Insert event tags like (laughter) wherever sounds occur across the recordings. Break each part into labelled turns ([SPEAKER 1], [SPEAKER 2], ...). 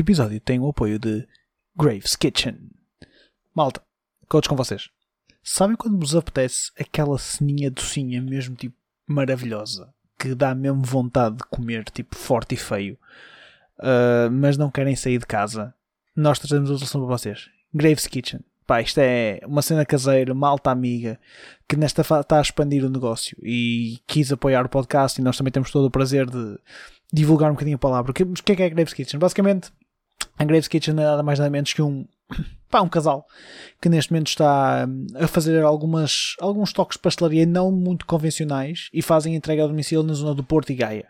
[SPEAKER 1] Este episódio tem o apoio de Graves Kitchen. Malta, coach com vocês. Sabem quando vos apetece aquela ceninha docinha mesmo tipo maravilhosa? Que dá mesmo vontade de comer tipo forte e feio. Uh, mas não querem sair de casa. Nós trazemos a solução para vocês. Graves Kitchen. Pá, isto é uma cena caseira, malta amiga, que nesta está a expandir o negócio e quis apoiar o podcast e nós também temos todo o prazer de divulgar um bocadinho a palavra. O que, o que é que é Graves Kitchen? Basicamente, a Graves Kitchen é nada mais nada menos que um, pá, um casal que neste momento está hum, a fazer algumas, alguns toques de pastelaria não muito convencionais e fazem entrega a domicílio na zona do Porto e Gaia.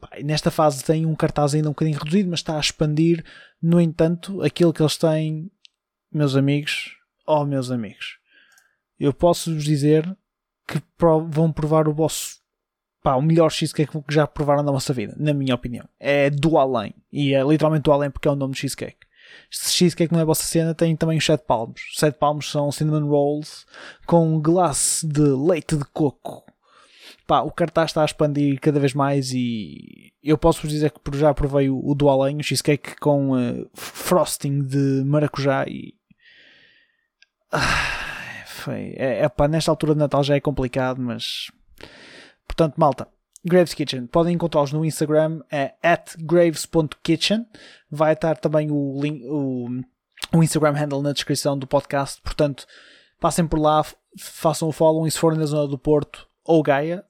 [SPEAKER 1] Pá, nesta fase tem um cartaz ainda um bocadinho reduzido, mas está a expandir. No entanto, aquilo que eles têm meus amigos, oh meus amigos, eu posso vos dizer que vão provar o vosso pá, o melhor cheesecake que já provaram na vossa vida, na minha opinião. É do além. E é literalmente do além porque é o nome de cheesecake. Se cheesecake não é a vossa cena, tem também os 7 palmos. 7 palmos são cinnamon rolls com glace de leite de coco. Pá, o cartaz está a expandir cada vez mais e eu posso vos dizer que já provei o, o do além, o cheesecake com uh, frosting de maracujá e ah, foi. É, é pá, nesta altura de Natal já é complicado, mas. Portanto, malta, Graves Kitchen. Podem encontrá-los no Instagram, é graves.kitchen. Vai estar também o, link, o, o Instagram handle na descrição do podcast. Portanto, passem por lá, façam o follow e se forem na zona do Porto ou Gaia,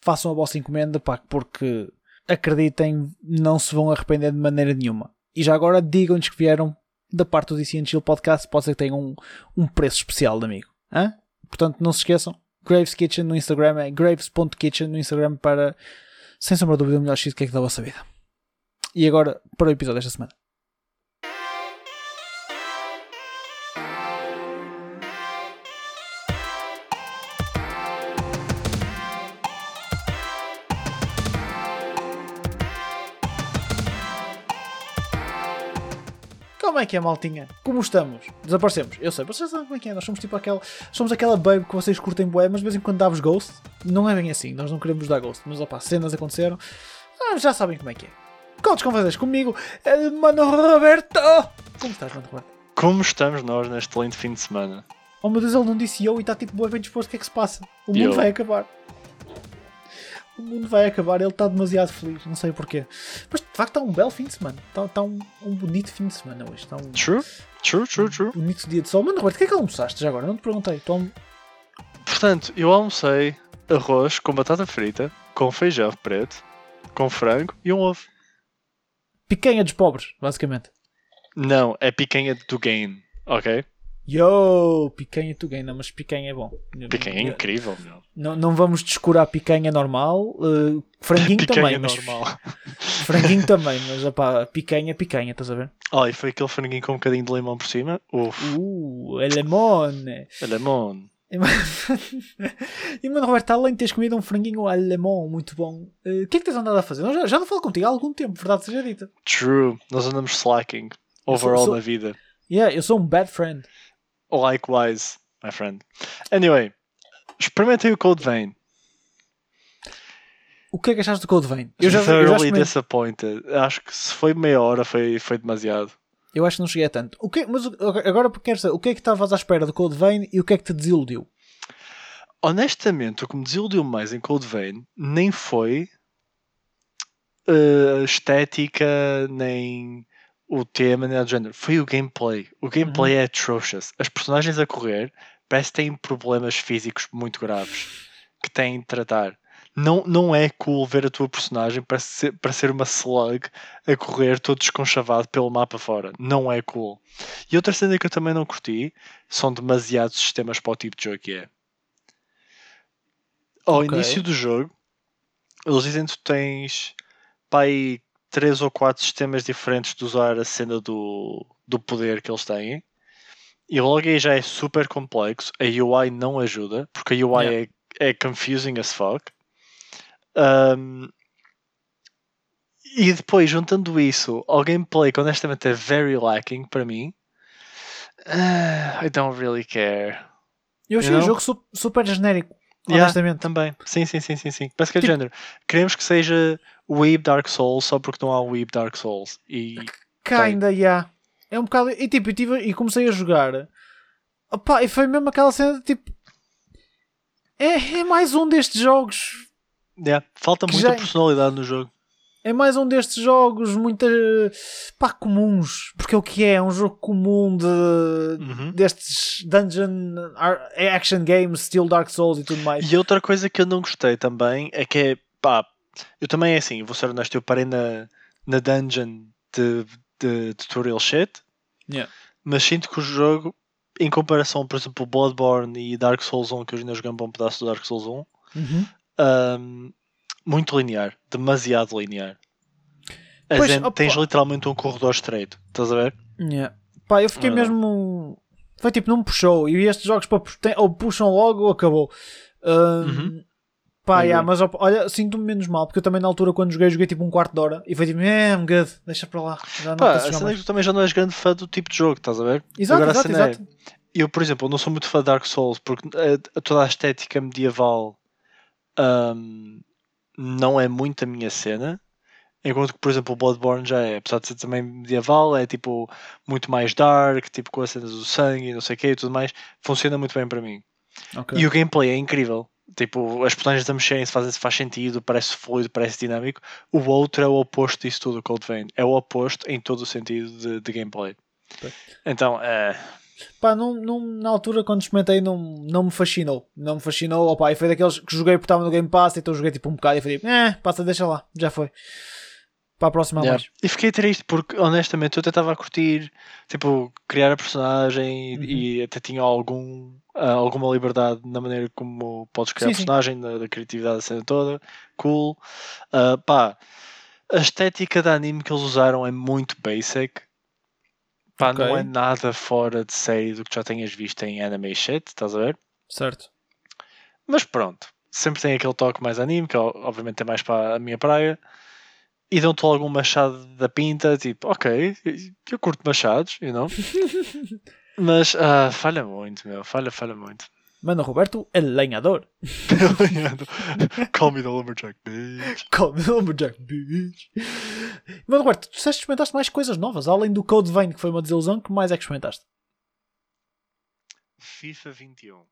[SPEAKER 1] façam a vossa encomenda, pá, porque acreditem, não se vão arrepender de maneira nenhuma. E já agora digam-nos que vieram da parte do DC Chill Podcast, pode ser que tenha um, um preço especial amigo. Hã? Portanto, não se esqueçam, Graves Kitchen no Instagram é graves.kitchen no Instagram para, sem sombra de dúvida, o melhor cheesecake da vossa vida. E agora, para o episódio desta semana. Como é que é, maltinha? Como estamos? Desaparecemos. Eu sei, vocês sabem como é que é. Nós somos tipo aquela. Somos aquela babe que vocês curtem bué, mas de vez em quando dá-vos ghost. Não é bem assim, nós não queremos dar ghost. Mas opá, cenas aconteceram. Ah, já sabem como é que é. Contos com vocês comigo, Mano Roberto! Como estás, Mano Roberto?
[SPEAKER 2] Como estamos nós neste lindo fim de semana?
[SPEAKER 1] Oh meu Deus, ele não disse eu e está tipo bem disposto. O que é que se passa? O mundo eu. vai acabar o mundo vai acabar, ele está demasiado feliz, não sei porquê. Mas de facto está um belo fim de semana, está, está um, um, bonito fim de semana hoje. Está um,
[SPEAKER 2] true, true, true, true.
[SPEAKER 1] Um bonito dia de sol. Mano, Roberto, o que é que almoçaste já agora? Não te perguntei. Tu
[SPEAKER 2] Portanto, eu almocei arroz com batata frita, com feijão preto, com frango e um ovo.
[SPEAKER 1] Picanha dos pobres, basicamente.
[SPEAKER 2] Não, é picanha do gain, ok?
[SPEAKER 1] Yo, picanha tu ganha, mas picanha é bom.
[SPEAKER 2] Picanha é incrível, meu.
[SPEAKER 1] Não, não vamos descurar picanha normal, uh, franguinho (laughs) picanha também.
[SPEAKER 2] normal.
[SPEAKER 1] Mas, (laughs) franguinho também, mas opá, picanha, picanha, estás a ver?
[SPEAKER 2] Oh, e foi aquele franguinho com um bocadinho de limão por cima. Uf.
[SPEAKER 1] Uh, é limone.
[SPEAKER 2] É limone. (laughs)
[SPEAKER 1] E mano, Roberto, além de teres comido um franguinho alemão muito bom, uh, o que é que tens andado a fazer? já, já não falo contigo há algum tempo, verdade seja dita.
[SPEAKER 2] True, nós andamos slacking overall sou, sou, na vida.
[SPEAKER 1] Yeah, eu sou um bad friend.
[SPEAKER 2] Likewise, my friend. Anyway, experimentei o Code Vein.
[SPEAKER 1] O que é que achaste do Code Vein?
[SPEAKER 2] Eu já, Thoroughly eu já disappointed. Acho que se foi meia hora foi, foi demasiado.
[SPEAKER 1] Eu acho que não cheguei a tanto. O que, mas agora quero saber, o que é que estavas à espera do Code Vein e o que é que te desiludiu?
[SPEAKER 2] Honestamente, o que me desiludiu mais em Code Vein nem foi uh, estética, nem o tema nem o género, foi o gameplay. O gameplay uhum. é atrocious. As personagens a correr parece que têm problemas físicos muito graves que têm de tratar. Não, não é cool ver a tua personagem para ser, para ser uma slug a correr todo desconchavado pelo mapa fora. Não é cool. E outra cena que eu também não curti são demasiados sistemas para o tipo de jogo que é. Ao okay. início do jogo, eles dizem que tu tens aí três ou quatro sistemas diferentes de usar a cena do, do poder que eles têm. E logo aí já é super complexo. A UI não ajuda, porque a UI yeah. é, é confusing as fuck. Um, e depois, juntando isso ao gameplay, que honestamente é very lacking para mim, uh, I don't really care.
[SPEAKER 1] Eu achei o jogo super genérico. Honestamente.
[SPEAKER 2] Yeah, também. Sim, sim, sim, sim, sim. Parece que é tipo... género. Queremos que seja Weeb Dark Souls só porque não há Weeb Dark Souls. E
[SPEAKER 1] Kinda, yeah. É um bocado. E tipo, eu tive, e comecei a jogar. Opa, e foi mesmo aquela cena de tipo. É, é mais um destes jogos.
[SPEAKER 2] Yeah, Falta muita
[SPEAKER 1] já-
[SPEAKER 2] personalidade no jogo.
[SPEAKER 1] É mais um destes jogos muito. pá, comuns. Porque é o que é? É um jogo comum de.
[SPEAKER 2] Uhum.
[SPEAKER 1] destes dungeon action games, estilo Dark Souls e tudo mais.
[SPEAKER 2] E outra coisa que eu não gostei também é que é pá, eu também é assim, vou ser honesto, eu parei na, na dungeon de, de tutorial shit,
[SPEAKER 1] Yeah.
[SPEAKER 2] mas sinto que o jogo, em comparação, por exemplo, Bloodborne e Dark Souls 1, que eu ainda joguei um bom pedaço do Dark Souls 1,
[SPEAKER 1] Uhum.
[SPEAKER 2] ahm, muito linear, demasiado linear. As
[SPEAKER 1] Pois, opa.
[SPEAKER 2] tens literalmente um corredor estreito, estás a ver?
[SPEAKER 1] Yeah. Pá, eu fiquei
[SPEAKER 2] Ah.
[SPEAKER 1] mesmo. Foi tipo, não me puxou. E estes jogos ou puxam logo ou acabou. Ahm,
[SPEAKER 2] Uhum.
[SPEAKER 1] Pá, yeah, mas olha, sinto-me menos mal, porque eu também na altura quando joguei, joguei tipo um quarto de hora e foi tipo, eh, I'm good, deixa para lá. Já não
[SPEAKER 2] Pá, a cena é que tu também já não és grande fã do tipo de jogo, estás a ver?
[SPEAKER 1] Exato,
[SPEAKER 2] Agora a
[SPEAKER 1] exato,
[SPEAKER 2] cena é-
[SPEAKER 1] exato.
[SPEAKER 2] eu, por exemplo, não sou muito fã de Dark Souls porque toda a estética medieval ahm, não é muito a minha cena. Enquanto que, por exemplo, o Bloodborne já é, apesar de ser também medieval, é tipo muito mais dark, tipo com as cenas do sangue e não sei o que e tudo mais, funciona muito bem para mim.
[SPEAKER 1] Ok.
[SPEAKER 2] E o gameplay é incrível. Tipo, as personagens a mexerem-se fazem faz sentido, parece fluido, parece dinâmico. O outro é o oposto disso tudo, o Cold Vein. É o oposto em todo o sentido de, de gameplay.
[SPEAKER 1] Ok.
[SPEAKER 2] Então, é.
[SPEAKER 1] Pá, não, não, na altura quando experimentei não, não me fascinou. Não me fascinou. Opa, e foi daqueles que joguei porque estava no Game Pass, então joguei tipo um bocado e foi tipo, eh, passa, deixa lá, já foi. Para a próxima
[SPEAKER 2] Yeah.
[SPEAKER 1] mais.
[SPEAKER 2] E fiquei triste porque, honestamente, eu até estava a curtir, tipo, criar a personagem
[SPEAKER 1] Uhum.
[SPEAKER 2] e até tinha algum, ah, alguma liberdade na maneira como podes criar
[SPEAKER 1] Sim,
[SPEAKER 2] a
[SPEAKER 1] sim.
[SPEAKER 2] personagem, na, da criatividade da cena toda. Cool. Ah, pá, a estética da anime que eles usaram é muito basic. Pá, não
[SPEAKER 1] Ok.
[SPEAKER 2] é nada fora de série do que já tenhas visto em anime shit, estás a ver?
[SPEAKER 1] Certo.
[SPEAKER 2] Mas pronto, sempre tem aquele toque mais anime, que obviamente é mais para a minha praia. E dão-te logo um machado da pinta, tipo, ok, eu curto machados, you know? (laughs) Mas ah, falha muito, meu, falha, falha muito.
[SPEAKER 1] Mano, Roberto, el (laughs) lenhador.
[SPEAKER 2] Call me the lumberjack, bitch.
[SPEAKER 1] Come Lumberjack, bitch. Mano, Roberto, tu disseste que experimentaste mais coisas novas, além do Code Vein, que foi uma desilusão, que mais é que experimentaste?
[SPEAKER 2] FIFA 21.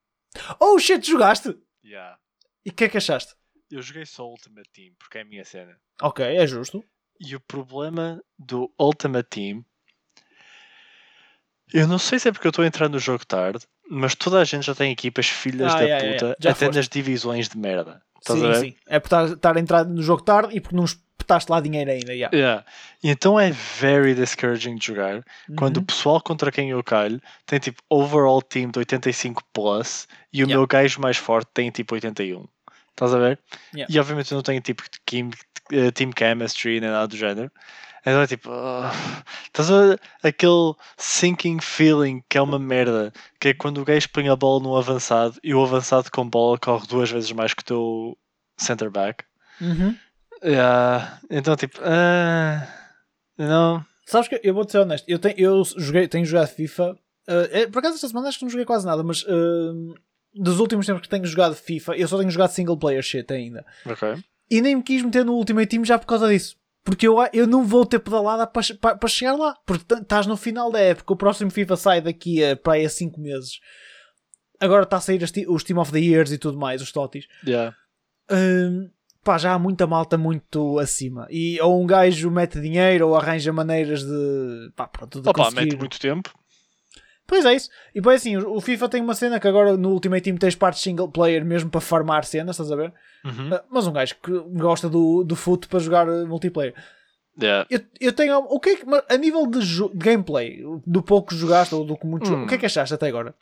[SPEAKER 1] Oh shit, jogaste!
[SPEAKER 2] Yeah.
[SPEAKER 1] E o que é que achaste?
[SPEAKER 2] Eu joguei só Ultimate Team, porque é a minha cena.
[SPEAKER 1] Ok, é justo.
[SPEAKER 2] E o problema do Ultimate Team. Eu não sei se é porque eu estou a entrar no jogo tarde, mas toda a gente já tem equipas filhas
[SPEAKER 1] Ah,
[SPEAKER 2] da
[SPEAKER 1] yeah,
[SPEAKER 2] puta,
[SPEAKER 1] yeah.
[SPEAKER 2] Até
[SPEAKER 1] foste.
[SPEAKER 2] nas divisões de merda. Estás
[SPEAKER 1] sim, sim. É por estar- a entrar no jogo tarde e porque não espetaste lá dinheiro ainda. Yeah.
[SPEAKER 2] Yeah. E então é very discouraging de jogar quando o
[SPEAKER 1] Uhum.
[SPEAKER 2] pessoal contra quem eu calho tem tipo overall team de 85 plus e o
[SPEAKER 1] Yeah.
[SPEAKER 2] meu gajo mais forte tem tipo 81. Estás a ver?
[SPEAKER 1] Yeah.
[SPEAKER 2] E obviamente eu não tenho tipo team, eh, team chemistry nem nada do género. Então é tipo, ah, estás a ver aquele sinking feeling que é uma merda, que é quando o gajo põe a bola no avançado e o avançado com bola corre duas vezes mais que o teu center back.
[SPEAKER 1] Uhum.
[SPEAKER 2] Yeah. Então tipo, ah, não.
[SPEAKER 1] Sabes que eu vou-te ser honesto, eu tenho, eu joguei, tenho jogado FIFA. eh, é, por acaso esta semana acho que não joguei quase nada, mas eh, dos últimos tempos que tenho jogado FIFA, eu só tenho jogado single player shit ainda.
[SPEAKER 2] Ok.
[SPEAKER 1] E nem me quis meter no Ultimate Team já por causa disso. Porque eu, eu não vou ter pedalada para, para, para chegar lá. Porque estás no final da época. O próximo FIFA sai daqui a para aí a 5 meses. Agora está a sair os Team of the Years e tudo mais, os Totis.
[SPEAKER 2] Yeah.
[SPEAKER 1] Hum, pá, já há muita malta muito acima. E ou um gajo mete dinheiro ou arranja maneiras de. Pá, pronto, de
[SPEAKER 2] Opa,
[SPEAKER 1] conseguir.
[SPEAKER 2] mete muito tempo.
[SPEAKER 1] Pois é isso. E pois assim, o FIFA tem uma cena que agora no Ultimate Team tens parte single player mesmo para farmar cenas, estás a ver?
[SPEAKER 2] Uhum.
[SPEAKER 1] Ah, Mas um gajo que gosta do, do foot para jogar eh, multiplayer.
[SPEAKER 2] Yeah.
[SPEAKER 1] Eu, eu tenho. O que é que, a nível de, de gameplay, do pouco que jogaste ou do que muito
[SPEAKER 2] Hum.
[SPEAKER 1] o que é que achaste até agora?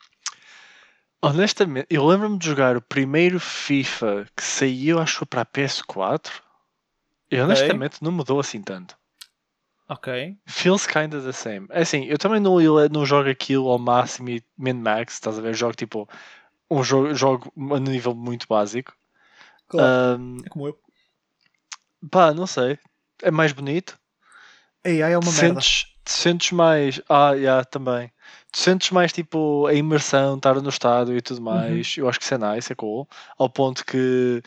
[SPEAKER 2] Honestamente, eu lembro-me de jogar o primeiro FIFA que saiu, acho que para a PS4. E honestamente não mudou assim tanto.
[SPEAKER 1] Ok.
[SPEAKER 2] Feels kinda the same. É assim, eu também não, eu não jogo aquilo ao máximo e min-max, estás a ver? Jogo tipo um jogo, jogo a nível muito básico.
[SPEAKER 1] Claro.
[SPEAKER 2] Ahm,
[SPEAKER 1] é como eu.
[SPEAKER 2] pá, não sei. É mais bonito.
[SPEAKER 1] Ai, é uma
[SPEAKER 2] te
[SPEAKER 1] merda.
[SPEAKER 2] sentes, te sentes mais. Ah, yeah, também. Tu sentes mais tipo a imersão, estar no estádio e tudo
[SPEAKER 1] Uhum.
[SPEAKER 2] mais. Eu acho que isso é nice, é cool. Ao ponto que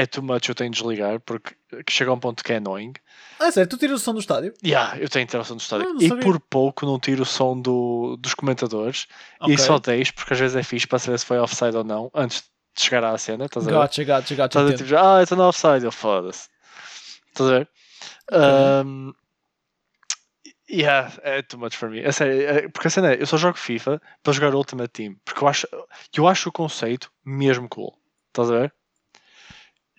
[SPEAKER 2] é too much, eu tenho de desligar, porque chega a um ponto que é annoying.
[SPEAKER 1] Ah, sério, tu tiras o som do estádio?
[SPEAKER 2] Yeah, eu tenho interação do estádio.
[SPEAKER 1] Ah,
[SPEAKER 2] e por pouco não tiro o som do, dos comentadores.
[SPEAKER 1] Ok.
[SPEAKER 2] E só deixo, porque às vezes é fixe para saber se foi offside ou não, antes de chegar à cena. Estás a ver?
[SPEAKER 1] Gotcha, gotcha, gotcha.
[SPEAKER 2] Estás a. Tipo, ah, estou no offside, eu foda-se. Estás a ver? Um, yeah, é too much for me. A sério, é- porque a cena é, eu só jogo FIFA para jogar Ultimate Team. Porque eu acho, eu acho o conceito mesmo cool. Estás a ver?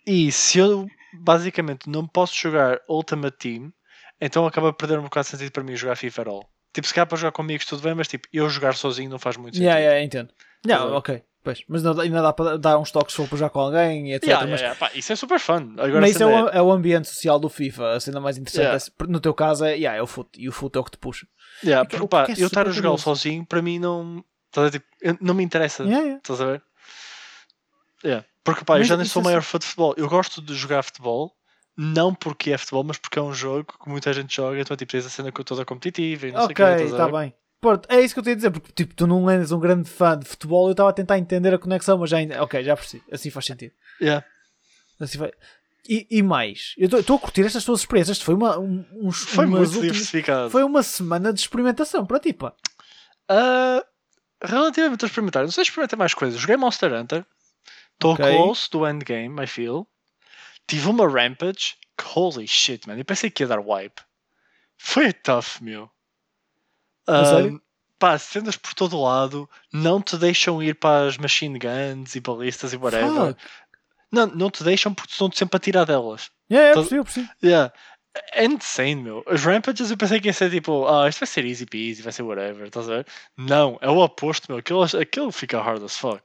[SPEAKER 2] E se eu basicamente não posso jogar Ultimate Team, então acaba a perder um bocado de sentido para mim jogar FIFA at all. Tipo, se calhar para jogar com amigos tudo bem, mas tipo, eu jogar sozinho não faz muito sentido.
[SPEAKER 1] Yeah, yeah, entendo. Yeah, ok. Pois. Mas ainda ainda dá para dar uns toques para jogar com alguém etc.
[SPEAKER 2] Yeah,
[SPEAKER 1] mas
[SPEAKER 2] yeah, yeah. Pá, isso é super fun. Agora,
[SPEAKER 1] mas isso é o, é o ambiente social do FIFA. A cena mais interessante é no teu caso é, yeah, é o foot. E o foot é o que te puxa.
[SPEAKER 2] Yeah,
[SPEAKER 1] que-
[SPEAKER 2] porque, pá,
[SPEAKER 1] é
[SPEAKER 2] eu estar a
[SPEAKER 1] curioso.
[SPEAKER 2] sozinho, para mim não. tipo, não me interessa.
[SPEAKER 1] Yeah, yeah.
[SPEAKER 2] Estás a ver? Yeah. Porque pá, eu
[SPEAKER 1] Mas
[SPEAKER 2] já nem sou
[SPEAKER 1] é
[SPEAKER 2] maior fã de futebol. Eu gosto de jogar futebol, não porque é futebol, mas porque é um jogo que muita gente joga. Então, tipo, tens a cena toda competitiva e não sei o
[SPEAKER 1] Ok,
[SPEAKER 2] estás a
[SPEAKER 1] está
[SPEAKER 2] ver?
[SPEAKER 1] bem. Pronto, é isso que eu tenho a dizer, porque tipo, tu não és um grande fã de futebol, eu estava a tentar entender a conexão, mas já, ent- ok, já percebi, assim faz sentido.
[SPEAKER 2] Yeah.
[SPEAKER 1] Assim vai- e, e mais, eu estou a curtir estas tuas experiências, foi uma, um, uns,
[SPEAKER 2] Foi muito
[SPEAKER 1] últimas-
[SPEAKER 2] diversificado.
[SPEAKER 1] foi uma semana de experimentação para ti, pá.
[SPEAKER 2] Ah, relativamente a experimentar, não sei se experimentar mais coisas. Joguei Monster Hunter. Estou
[SPEAKER 1] Ok.
[SPEAKER 2] close do endgame, I feel. Tive uma Rampage. Holy shit, man. Eu pensei que ia dar wipe. Foi tough, meu. Ah,
[SPEAKER 1] sério?
[SPEAKER 2] pá, cenas por todo lado. Não te deixam ir para as machine guns e balistas e whatever.
[SPEAKER 1] Fuck.
[SPEAKER 2] Não, não te deixam porque estão sempre a tirar delas.
[SPEAKER 1] Yeah, eu
[SPEAKER 2] Tô-
[SPEAKER 1] percebi, eu percebi.
[SPEAKER 2] Yeah. É insane, meu. As Rampages eu pensei que ia ser tipo, ah, isto vai ser easy peasy, vai ser whatever, estás a ver? Não, é o oposto, meu. Aquilo, aquilo fica hard as fuck.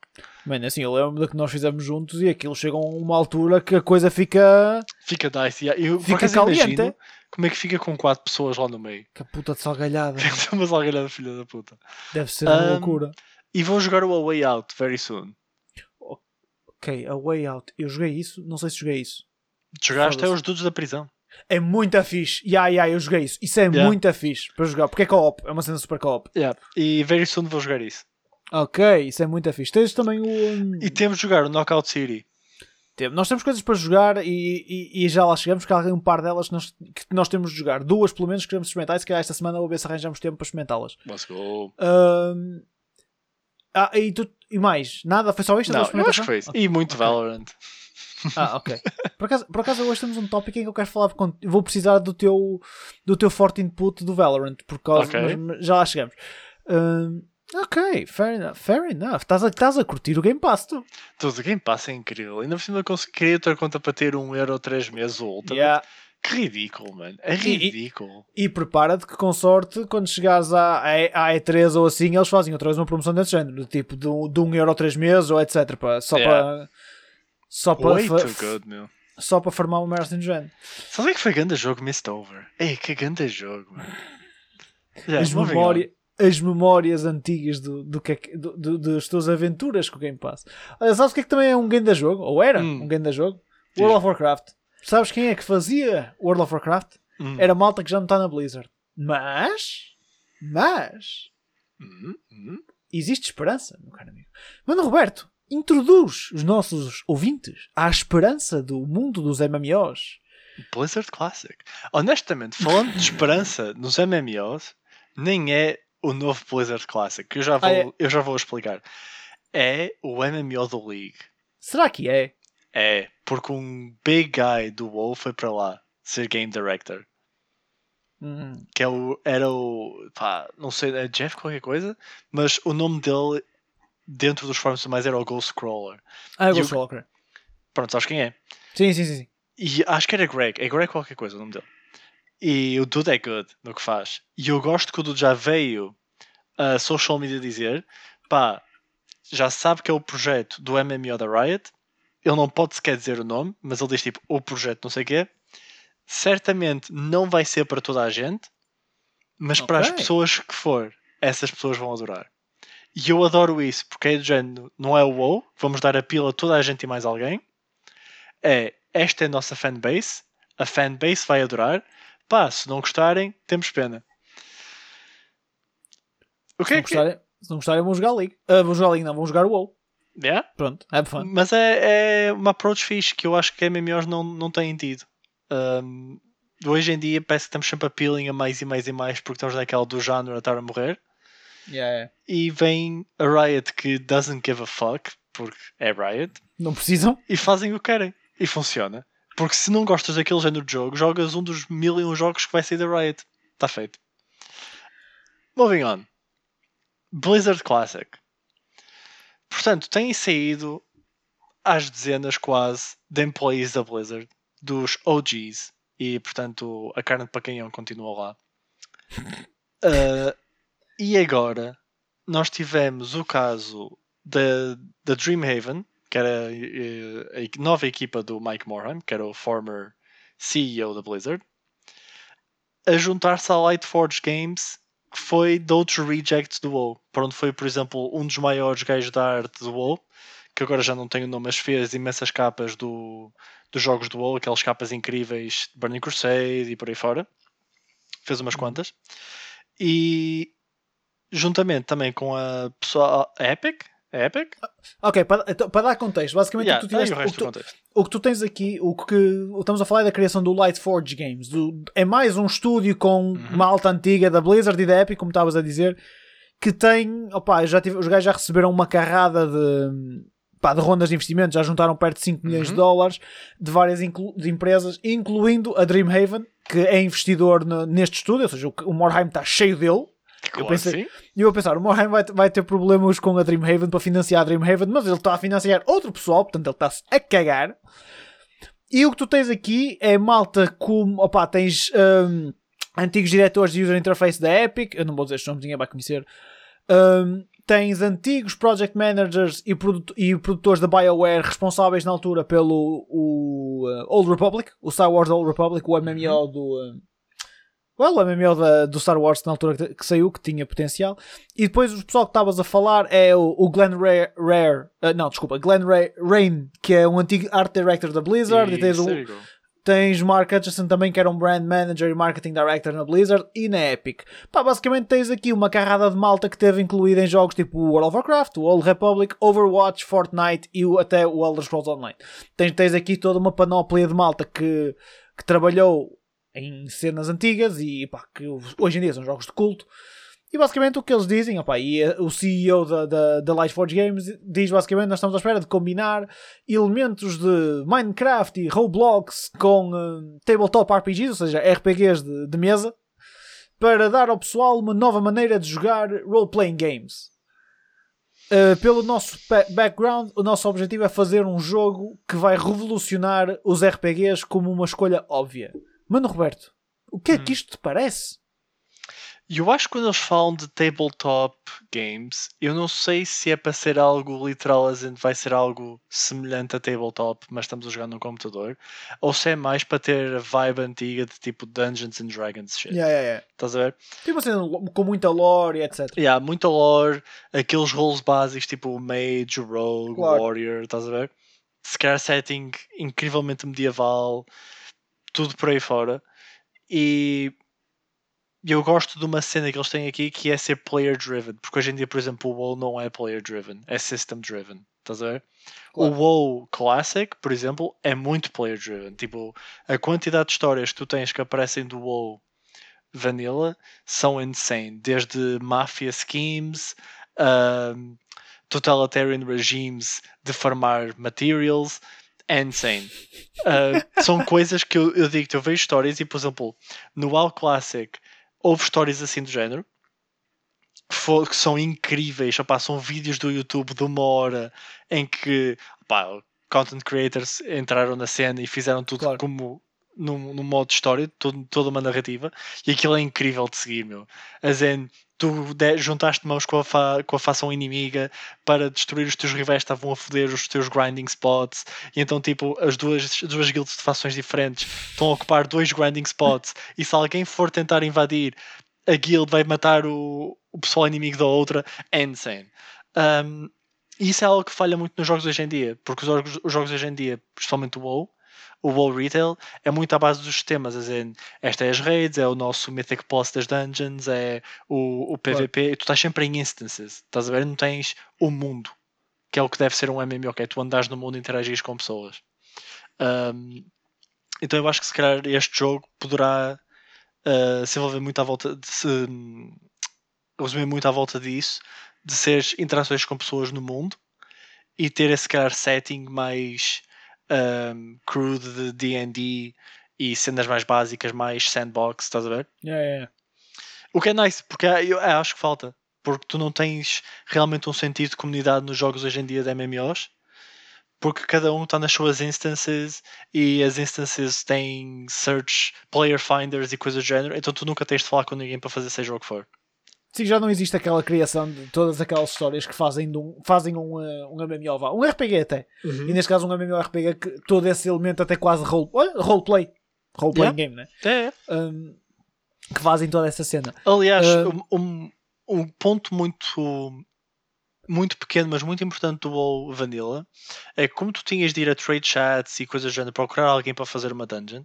[SPEAKER 1] Mano, assim, eu lembro de que nós fizemos juntos e aquilo chega a uma altura que a coisa fica.
[SPEAKER 2] Fica nice. Yeah. Eu
[SPEAKER 1] Fica caliente.
[SPEAKER 2] imagino como é que fica com quatro pessoas lá no meio.
[SPEAKER 1] Que puta de salgalhada. (laughs)
[SPEAKER 2] Deve ser uma salgalhada filha da puta.
[SPEAKER 1] Deve ser uma
[SPEAKER 2] Um,
[SPEAKER 1] loucura.
[SPEAKER 2] E vão jogar o A Way Out very soon.
[SPEAKER 1] Ok, a Way Out. Eu joguei isso, não sei se joguei isso.
[SPEAKER 2] Jogaste até os dudes da prisão.
[SPEAKER 1] É muito fixe. Ya, ya, eu joguei isso. Isso é
[SPEAKER 2] Yeah.
[SPEAKER 1] muito fixe para jogar. Porque é co-op. É uma cena super co-op.
[SPEAKER 2] Yeah. E very soon vou jogar isso.
[SPEAKER 1] Ok, isso é muito fixe. Tens também o.
[SPEAKER 2] E temos de jogar o Knockout City.
[SPEAKER 1] Nós temos coisas para jogar e, e, e já lá chegamos. Que há um par delas que nós, que nós temos de jogar. Duas, pelo menos, que queremos experimentar. E se calhar esta semana vou ver se arranjamos tempo para experimentá-las.
[SPEAKER 2] Let's go.
[SPEAKER 1] Hum, Ah, e, tu, e mais? Nada? Foi só isto?
[SPEAKER 2] Não, eu acho que foi isso. E muito
[SPEAKER 1] Ok.
[SPEAKER 2] Valorant. (laughs)
[SPEAKER 1] Ah, ok. Por acaso, por acaso hoje temos um tópico em que eu quero falar Vou precisar do teu, do teu forte input do Valorant, por causa,
[SPEAKER 2] Ok.
[SPEAKER 1] mas- já lá chegamos. Hum, ok, fair enough. Fair enough. Estás a, estás a curtir o Game Pass, tu.
[SPEAKER 2] Tudo Game Pass é incrível. Ainda por cima eu consegui outra conta para ter um euro três meses ou outra.
[SPEAKER 1] Yeah.
[SPEAKER 2] Que ridículo, mano. É
[SPEAKER 1] E- e-
[SPEAKER 2] ridículo.
[SPEAKER 1] E prepara-te que, com sorte, quando chegares à, à, à E3 ou assim, eles fazem outra vez uma promoção desse género, do tipo de, um- de um euro 3 meses ou etc. Pá, só
[SPEAKER 2] Yeah.
[SPEAKER 1] para. Só para,
[SPEAKER 2] Way too good, meu.
[SPEAKER 1] só para farmar uma merda assim do género.
[SPEAKER 2] Sabes o que foi grande jogo Missed Over? Ei, que grande jogo, mano. Yeah,
[SPEAKER 1] as, memória, as memórias antigas do, do que é do, do- das tuas aventuras com o Game Pass. Olha, sabes o que é que também é um game da jogo? Ou era
[SPEAKER 2] Hum.
[SPEAKER 1] um game da jogo? World of Warcraft. Sabes quem é que fazia World of Warcraft?
[SPEAKER 2] Hum,
[SPEAKER 1] Era malta que já não está na Blizzard. Mas, mas,
[SPEAKER 2] hum, hum.
[SPEAKER 1] existe esperança, meu caro amigo. Mano Roberto, introduz os nossos ouvintes à esperança do mundo dos MMOs.
[SPEAKER 2] Blizzard Classic. Honestamente, falando de esperança nos MMOs, nem é o novo Blizzard Classic, que eu já vou,
[SPEAKER 1] Ah, é?
[SPEAKER 2] eu já vou explicar. É o MMO do League.
[SPEAKER 1] Será que é?
[SPEAKER 2] É, porque um big guy do WoW foi para lá ser game director.
[SPEAKER 1] Hum,
[SPEAKER 2] Que é o, era o. Pá, não sei, é Jeff qualquer coisa, mas o nome dele dentro dos forums mais era o Ghost Crawler.
[SPEAKER 1] Ah,
[SPEAKER 2] E o-
[SPEAKER 1] Walker.
[SPEAKER 2] Pronto, sabes quem é?
[SPEAKER 1] Sim, sim, sim. sim.
[SPEAKER 2] E acho que era Greg. É Greg qualquer coisa o nome dele. E o Dude é good no que faz. E eu gosto que o Dude já veio a social media dizer: pá, já sabe que é o projeto do MMO da Riot. Ele não pode sequer dizer o nome, mas ele diz tipo o projeto, não sei o quê. Certamente não vai ser para toda a gente, mas para as pessoas que for, essas pessoas vão adorar. E eu adoro isso, porque é do género, não é o WoW, vamos dar a pila a toda a gente e mais alguém. É, esta é a nossa fanbase, a fanbase vai adorar. Pá, se não gostarem, temos pena. O
[SPEAKER 1] Se
[SPEAKER 2] que
[SPEAKER 1] não,
[SPEAKER 2] é que...
[SPEAKER 1] gostarem, se não gostarem, vão jogar League. Ah, vão jogar League, não, vão jogar o WoW.
[SPEAKER 2] Yeah?
[SPEAKER 1] Pronto, have fun.
[SPEAKER 2] Mas é, é uma approach fixe que eu acho que MMOs não, não têm tido. Um, hoje em dia parece que estamos sempre appealing a mais e mais e mais porque estamos naquela do género a estar a morrer.
[SPEAKER 1] Yeah.
[SPEAKER 2] E vem a Riot que doesn't give a fuck, porque é Riot,
[SPEAKER 1] Não precisam?
[SPEAKER 2] e fazem o que querem. E funciona. Porque se não gostas daquele género de jogo, jogas um dos mil e um jogos que vai sair da Riot. Está feito. Moving on. Blizzard Classic. Portanto, têm saído às dezenas quase de employees da Blizzard, dos OGs, e portanto a carne de pacanhão continua lá. Uh, (laughs) e agora nós tivemos o caso da, da Dreamhaven, que era eh, a nova equipa do Mike Morhaime, que era o former CEO da Blizzard, a juntar-se à Lightforge Games, que foi de outros rejects do WoW. Para onde foi, por exemplo, um dos maiores gajos da arte do WoW, que agora já não tenho o nome, mas fez imensas capas do, dos jogos do WoW, aquelas capas incríveis de Burning Crusade e por aí fora. Fez umas quantas. E juntamente também com a pessoa a Epic, a Epic?
[SPEAKER 1] Ok, para, então, para dar contexto, basicamente
[SPEAKER 2] Yeah,
[SPEAKER 1] o, que tu tiveste,
[SPEAKER 2] o
[SPEAKER 1] o, que tu, o que tu tens aqui, o que estamos a falar é da criação do Lightforge Games. Do- é mais um estúdio com
[SPEAKER 2] Uhum.
[SPEAKER 1] uma alta antiga da Blizzard e da Epic, como estavas a dizer, que tem. Opá, já tive, os gajos já receberam uma carrada de, de rondas de investimento, já juntaram perto de 5 milhões de
[SPEAKER 2] Uhum.
[SPEAKER 1] dólares de várias de empresas, incluindo a Dreamhaven, que é investidor no- neste estúdio, ou seja, o, o Morheim está cheio dele. (laughs)
[SPEAKER 2] Claro
[SPEAKER 1] pensei-
[SPEAKER 2] que sim.
[SPEAKER 1] E eu a pensar, o Morheim vai, vai ter problemas com a Dreamhaven para financiar a Dreamhaven, mas ele está a financiar outro pessoal, portanto ele está-se a cagar. E o que tu tens aqui é malta como, opá, tens hum, antigos diretores de user interface da Epic, eu não vou dizer estes nomes, ninguém vai conhecer. Hum, tens antigos project managers e, produ- e produtores da BioWare responsáveis na altura pelo o, uh, Old Republic, o Star Wars Old Republic, o MMO do. um, well, o MMO da- do Star Wars na altura que, que saiu, que tinha potencial. E depois o pessoal que estavas a falar é o, o Glenn Rare, Rare uh, não, desculpa, Glenn Ray, Rain, que é um antigo art director da Blizzard, e tens
[SPEAKER 2] Isso,
[SPEAKER 1] o. Tens Mark Hutchison também, que era um brand manager e marketing director na Blizzard e na Epic. Pá, basicamente tens aqui uma carrada de malta que teve incluída em jogos tipo o World of Warcraft, o Old Republic, Overwatch, Fortnite e o- até o Elder Scrolls Online. Tens, tens aqui toda uma panóplia de malta que, que trabalhou em cenas antigas e pá, que hoje em dia são jogos de culto. E basicamente o que eles dizem, opá, e eh, o CEO da, da, da Lightforge Games diz basicamente nós estamos à espera de combinar elementos de Minecraft e Roblox com eh, tabletop RPGs, ou seja, RPGs de, de mesa, para dar ao pessoal uma nova maneira de jogar role-playing games. Uh, pelo nosso background, o nosso objetivo é fazer um jogo que vai revolucionar os RPGs como uma escolha óbvia. Mano Roberto, o que é que isto te parece?
[SPEAKER 2] Eu acho que quando eles falam de tabletop games, eu não sei se é para ser algo literal, vai ser algo semelhante a tabletop, mas estamos a jogar num computador, ou se é mais para ter a vibe antiga de tipo Dungeons and Dragons shit.
[SPEAKER 1] Yeah, yeah, yeah.
[SPEAKER 2] Estás a ver?
[SPEAKER 1] Tipo assim, com muita lore e etc.
[SPEAKER 2] Yeah, muita lore, aqueles roles básicos tipo Mage, Rogue,
[SPEAKER 1] Claro.
[SPEAKER 2] Warrior, estás a ver? Se calhar setting incrivelmente medieval, tudo por aí fora. E eu gosto de uma cena que eles têm aqui que é ser player driven, porque hoje em dia, por exemplo, o WoW não é player driven, é system driven. Estás a ver?
[SPEAKER 1] Claro.
[SPEAKER 2] O WoW Classic, por exemplo, é muito player driven. Tipo, a quantidade de histórias que tu tens que aparecem do WoW Vanilla são insane. Desde mafia schemes, um, totalitarian regimes de farmar materials, é insane. Uh, são coisas que eu, eu digo, eu vejo histórias e, por exemplo, no WoW Classic houve histórias assim do género que são incríveis. Opá, são vídeos do YouTube de uma hora em que opá, content creators entraram na cena e fizeram tudo
[SPEAKER 1] Claro.
[SPEAKER 2] como num, modo história, todo- toda uma narrativa, e aquilo é incrível de seguir, meu. A Zen, tu juntaste mãos com a, fa- com a facção inimiga para destruir os teus rivais que estavam a foder os teus grinding spots, e então, tipo, as duas, as duas guilds de fações diferentes estão a ocupar dois grinding spots, e se alguém for tentar invadir, a guild vai matar o, o pessoal inimigo da outra, é insane. Um, isso é algo que falha muito nos jogos hoje em dia, porque os os jogos hoje em dia, principalmente o WoW, o WoW Retail, é muito à base dos sistemas. As in, esta é as raids, é o nosso Mythic Boss das dungeons, é o, o PVP, e tu estás sempre em instances, estás a ver? Não tens o mundo. que é o que deve ser um MMO, que é tu andares no mundo e interagires com pessoas. Um, então eu acho que se calhar este jogo poderá uh, se envolver muito à volta de se resumir muito à volta disso, de ser interações com pessoas no mundo e ter esse calhar setting mais um, crude de D&D e cenas mais básicas, mais sandbox, estás a ver?
[SPEAKER 1] Yeah, yeah.
[SPEAKER 2] O que é nice, porque eu, eu acho que falta. Porque tu não tens realmente um sentido de comunidade nos jogos hoje em dia de MMOs. Porque cada um está nas suas instances e as instances têm search, player finders e coisas do género. Então tu nunca tens de falar com ninguém para fazer seja o que for.
[SPEAKER 1] Sim, já não existe aquela criação de todas aquelas histórias que fazem, de um, fazem um, uh, um MMO, vá. um RPG até.
[SPEAKER 2] Uhum.
[SPEAKER 1] E neste caso um MMORPG que todo esse elemento até quase role, olha, roleplay. Roleplay
[SPEAKER 2] Yeah.
[SPEAKER 1] game, né?
[SPEAKER 2] É, é.
[SPEAKER 1] Um, que fazem toda essa cena.
[SPEAKER 2] Aliás,
[SPEAKER 1] Uh,
[SPEAKER 2] um, um, um ponto muito muito pequeno, mas muito importante do WoW Vanilla é que como tu tinhas de ir a trade chats e coisas do género, procurar alguém para fazer uma dungeon,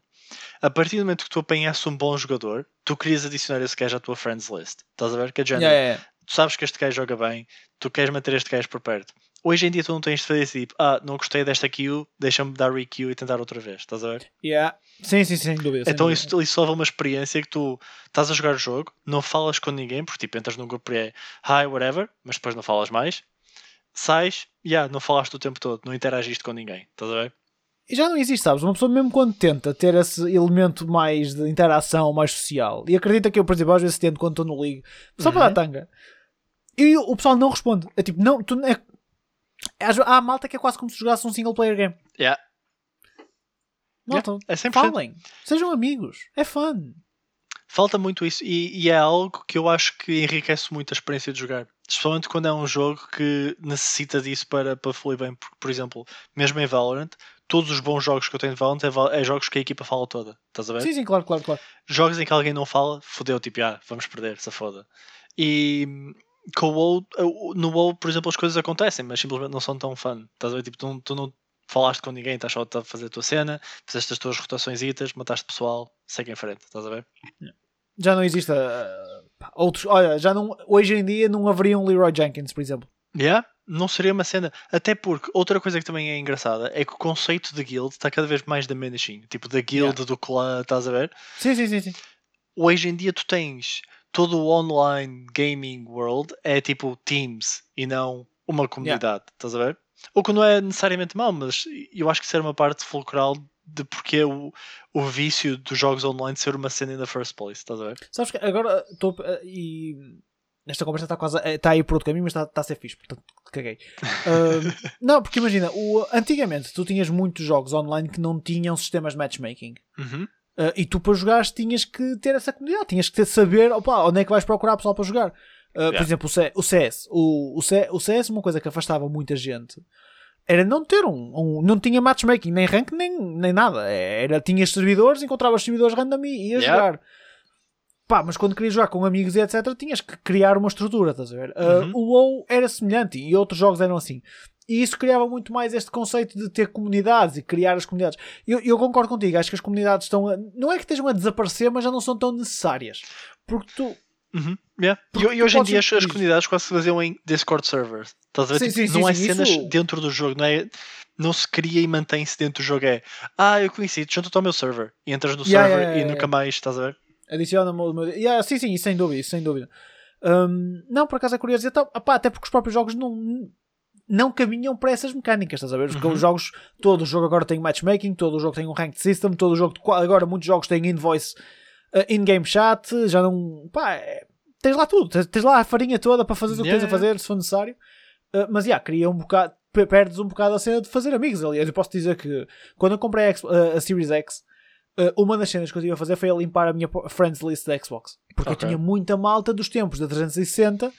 [SPEAKER 2] a partir do momento que tu apanhasse um bom jogador, tu querias adicionar esse gajo à tua friends list. Estás a ver? Que é de género,
[SPEAKER 1] Yeah, yeah,
[SPEAKER 2] tu sabes que este gajo joga bem, tu queres manter este gajo por perto. Hoje em dia tu não tens de fazer esse tipo, ah, não gostei desta queue, deixa-me dar requeue e tentar outra vez, estás a ver?
[SPEAKER 1] yeah. Sim, sim, sem dúvida. sem
[SPEAKER 2] Então
[SPEAKER 1] dúvida.
[SPEAKER 2] isso, isso leva a uma experiência que tu estás a jogar o jogo, não falas com ninguém, porque tipo, entras num grupo e é hi, whatever, mas depois não falas mais, sais, yeah, não falaste o tempo todo, não interagiste com ninguém, estás a ver?
[SPEAKER 1] Já não existe, sabes? Uma pessoa mesmo quando tenta ter esse elemento mais de interação, mais social, e acredita que eu, por exemplo, às vezes tento quando estou no ligo, só para
[SPEAKER 2] Uhum.
[SPEAKER 1] dar tanga, e o pessoal não responde. É tipo, não, tu, é, às- há a malta que é quase como se jogasse um single player game.
[SPEAKER 2] Yeah.
[SPEAKER 1] Malta,
[SPEAKER 2] É 100%.
[SPEAKER 1] falem, sejam amigos, é fun.
[SPEAKER 2] Falta muito isso e, e é algo que eu acho que enriquece muito a experiência de jogar. Especialmente quando é um jogo que necessita disso para, para fluir bem. Porque, por exemplo, mesmo em Valorant, todos os bons jogos que eu tenho de Valorant é, é jogos que a equipa fala toda. Estás a ver?
[SPEAKER 1] Sim, sim, claro, claro, claro.
[SPEAKER 2] Jogos em que alguém não fala, fodeu, tipo, ah, vamos perder, se foda. E com o WoW, uh, no WoW, por exemplo, as coisas acontecem, mas simplesmente não são tão fun. Estás a ver? Tipo, tu, não- tu não falaste com ninguém, estás só a fazer a tua cena, fizeste as tuas rotações, mataste pessoal, segue em frente, estás a ver?
[SPEAKER 1] Já não existe pá, outros. Olha, já não, hoje em dia não haveria um Leroy Jenkins, por exemplo.
[SPEAKER 2] Yeah, não seria uma cena. Até porque outra coisa que também é engraçada é que o conceito de guild está cada vez mais diminishing. Tipo, da guild,
[SPEAKER 1] Yeah.
[SPEAKER 2] do clã, estás a ver?
[SPEAKER 1] Sim, sim, sim, sim.
[SPEAKER 2] Hoje em dia tu tens todo o online gaming world é tipo teams e não uma comunidade, estás a ver? O que não é necessariamente mau, mas eu acho que era uma parte fulcral de porque o, o vício dos jogos online ser uma cena in the first place, estás a ver?
[SPEAKER 1] Sabes que agora estou. ah, e. Esta conversa está quase. a- Está aí por outro caminho, mas está, está a ser fixe, portanto, caguei. Ah, (laughs) não, porque imagina, o, antigamente tu tinhas muitos jogos online que não tinham sistemas de matchmaking.
[SPEAKER 2] Uhum.
[SPEAKER 1] Uh, e tu para jogares tinhas que ter essa comunidade, tinhas que ter, saber opa, onde é que vais procurar pessoal para jogar. Uh, Por
[SPEAKER 2] Yeah.
[SPEAKER 1] exemplo, o, CS. O, o, C- o CS, uma coisa que afastava muita gente era não ter um, um- não tinha matchmaking, nem rank, nem, nem nada. Era, tinhas servidores, encontravas servidores random e ias
[SPEAKER 2] Yeah.
[SPEAKER 1] jogar. Pá, mas quando querias jogar com amigos e etc, tinhas que criar uma estrutura, estás a ver? Uh,
[SPEAKER 2] Uhum.
[SPEAKER 1] O WoW era semelhante e outros jogos eram assim. E isso criava muito mais este conceito de ter comunidades e criar as comunidades. Eu, eu concordo contigo, acho que as comunidades estão. A, não é que estejam a desaparecer, mas já não são tão necessárias. Porque tu.
[SPEAKER 2] Uhum, yeah. E,
[SPEAKER 1] Porque
[SPEAKER 2] e
[SPEAKER 1] tu
[SPEAKER 2] hoje em dia as, as comunidades quase se baseiam em Discord servers. Estás a ver?
[SPEAKER 1] Sim,
[SPEAKER 2] Tipo,
[SPEAKER 1] sim,
[SPEAKER 2] não
[SPEAKER 1] sim,
[SPEAKER 2] é
[SPEAKER 1] sim,
[SPEAKER 2] cenas
[SPEAKER 1] isso-
[SPEAKER 2] dentro do jogo, não é? Não se cria e mantém-se dentro do jogo. É ah, eu conheci, junta-te ao meu server e entras no
[SPEAKER 1] Yeah,
[SPEAKER 2] server
[SPEAKER 1] yeah, yeah,
[SPEAKER 2] e nunca mais, estás a ver?
[SPEAKER 1] Adiciona-me o meu. Yeah, sim, sim, sem dúvida, sem dúvida. Hum, não, por acaso é curioso. Então, opá, até porque os próprios jogos não, não caminham para essas mecânicas, estás a ver? Porque
[SPEAKER 2] Uhum.
[SPEAKER 1] os jogos, todo o jogo agora tem matchmaking, todo o jogo tem um ranked system, todo o jogo, agora muitos jogos têm invoice uh, in-game chat, já não. pá, é- tens lá tudo, tens, tens lá a farinha toda para fazer o que
[SPEAKER 2] Yeah,
[SPEAKER 1] tens a fazer, se for necessário. Uh, mas, já, cria um bocado, pe- perdes um bocado a cena de fazer amigos. Aliás, eu posso dizer que quando eu comprei a, X- a- Series X, uma das cenas que eu tive a fazer foi a limpar a minha friends list da Xbox. Porque
[SPEAKER 2] Ok.
[SPEAKER 1] eu tinha muita malta dos tempos da 360,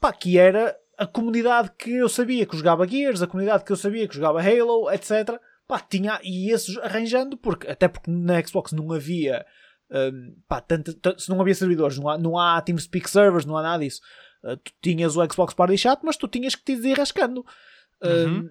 [SPEAKER 1] pá, que era a comunidade que eu sabia que jogava Gears, a comunidade que eu sabia que jogava Halo, etc. Pá, tinha, e esses arranjando, porque, até porque na Xbox não havia, hum, pá, tanto, tanto- se não havia servidores, não há, não há TeamSpeak servers, não há nada disso. Uh, tu tinhas o Xbox Party Chat, mas tu tinhas que te ir rascando.
[SPEAKER 2] Uhum.
[SPEAKER 1] Hum,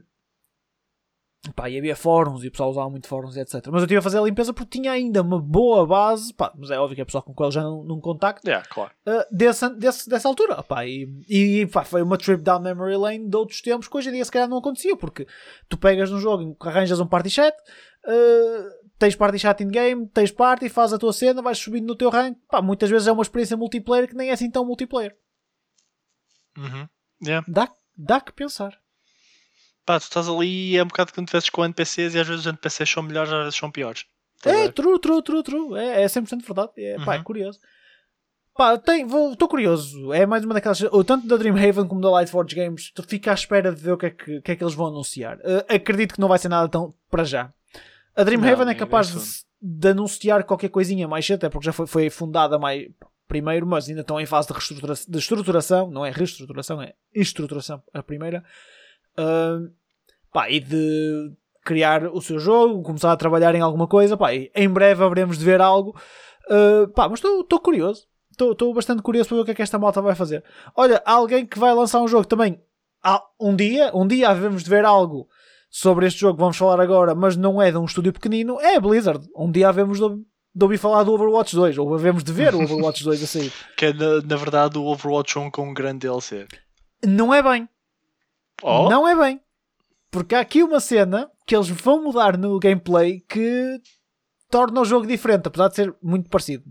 [SPEAKER 1] Pá, e havia fóruns e o pessoal usava muito fóruns e etc. Mas eu estive a fazer a limpeza porque tinha ainda uma boa base, pá, mas é óbvio que é pessoal com quem eu já não, não contacto,
[SPEAKER 2] Yeah, claro.
[SPEAKER 1] uh, desse, desse, dessa altura. Pá, e e pá, foi uma trip down memory lane de outros tempos que hoje em dia se calhar não acontecia, porque tu pegas num jogo arranjas um party chat, uh, tens party chat in-game, tens party, fazes a tua cena, vais subindo no teu rank. Pá, muitas vezes é uma experiência multiplayer que nem é assim tão multiplayer.
[SPEAKER 2] Uhum. Yeah.
[SPEAKER 1] Dá, dá que pensar.
[SPEAKER 2] Pá, tu estás ali é um bocado quando tivesses com NPCs e às vezes os NPCs são melhores, às vezes são piores.
[SPEAKER 1] É, true, true, true, true. É, é 100% verdade. É, pá, é
[SPEAKER 2] Uhum.
[SPEAKER 1] curioso. Pá, estou curioso. É mais uma daquelas. Ou tanto da Dreamhaven como da Lightforge Games, tu fica à espera de ver o que é que, que, é que eles vão anunciar. Uh, acredito que não vai ser nada tão para já. A Dreamhaven
[SPEAKER 2] Não,
[SPEAKER 1] é capaz de, de anunciar qualquer coisinha mais cedo, até porque já foi, foi fundada mais primeiro, mas ainda estão em fase de, reestrutura, de estruturação. Não é reestruturação, é estruturação a primeira. Uh, pá, e de criar o seu jogo, começar a trabalhar em alguma coisa, pá, em breve haveremos de ver algo. Uh, pá, mas estou curioso. Estou bastante curioso para ver o que é que esta malta vai fazer. Olha, alguém que vai lançar um jogo também. Há um dia, um dia havemos de ver algo sobre este jogo que vamos falar agora, mas não é de um estúdio pequenino, é Blizzard. Um dia havemos de, de ouvir falar do Overwatch 2, ou havemos de ver o Overwatch 2 a sair. (laughs)
[SPEAKER 2] Que é na, na verdade o Overwatch 1 com um grande DLC.
[SPEAKER 1] Não é bem.
[SPEAKER 2] Oh,
[SPEAKER 1] Não é bem. Porque há aqui uma cena que eles vão mudar no gameplay que torna o jogo diferente, apesar de ser muito parecido.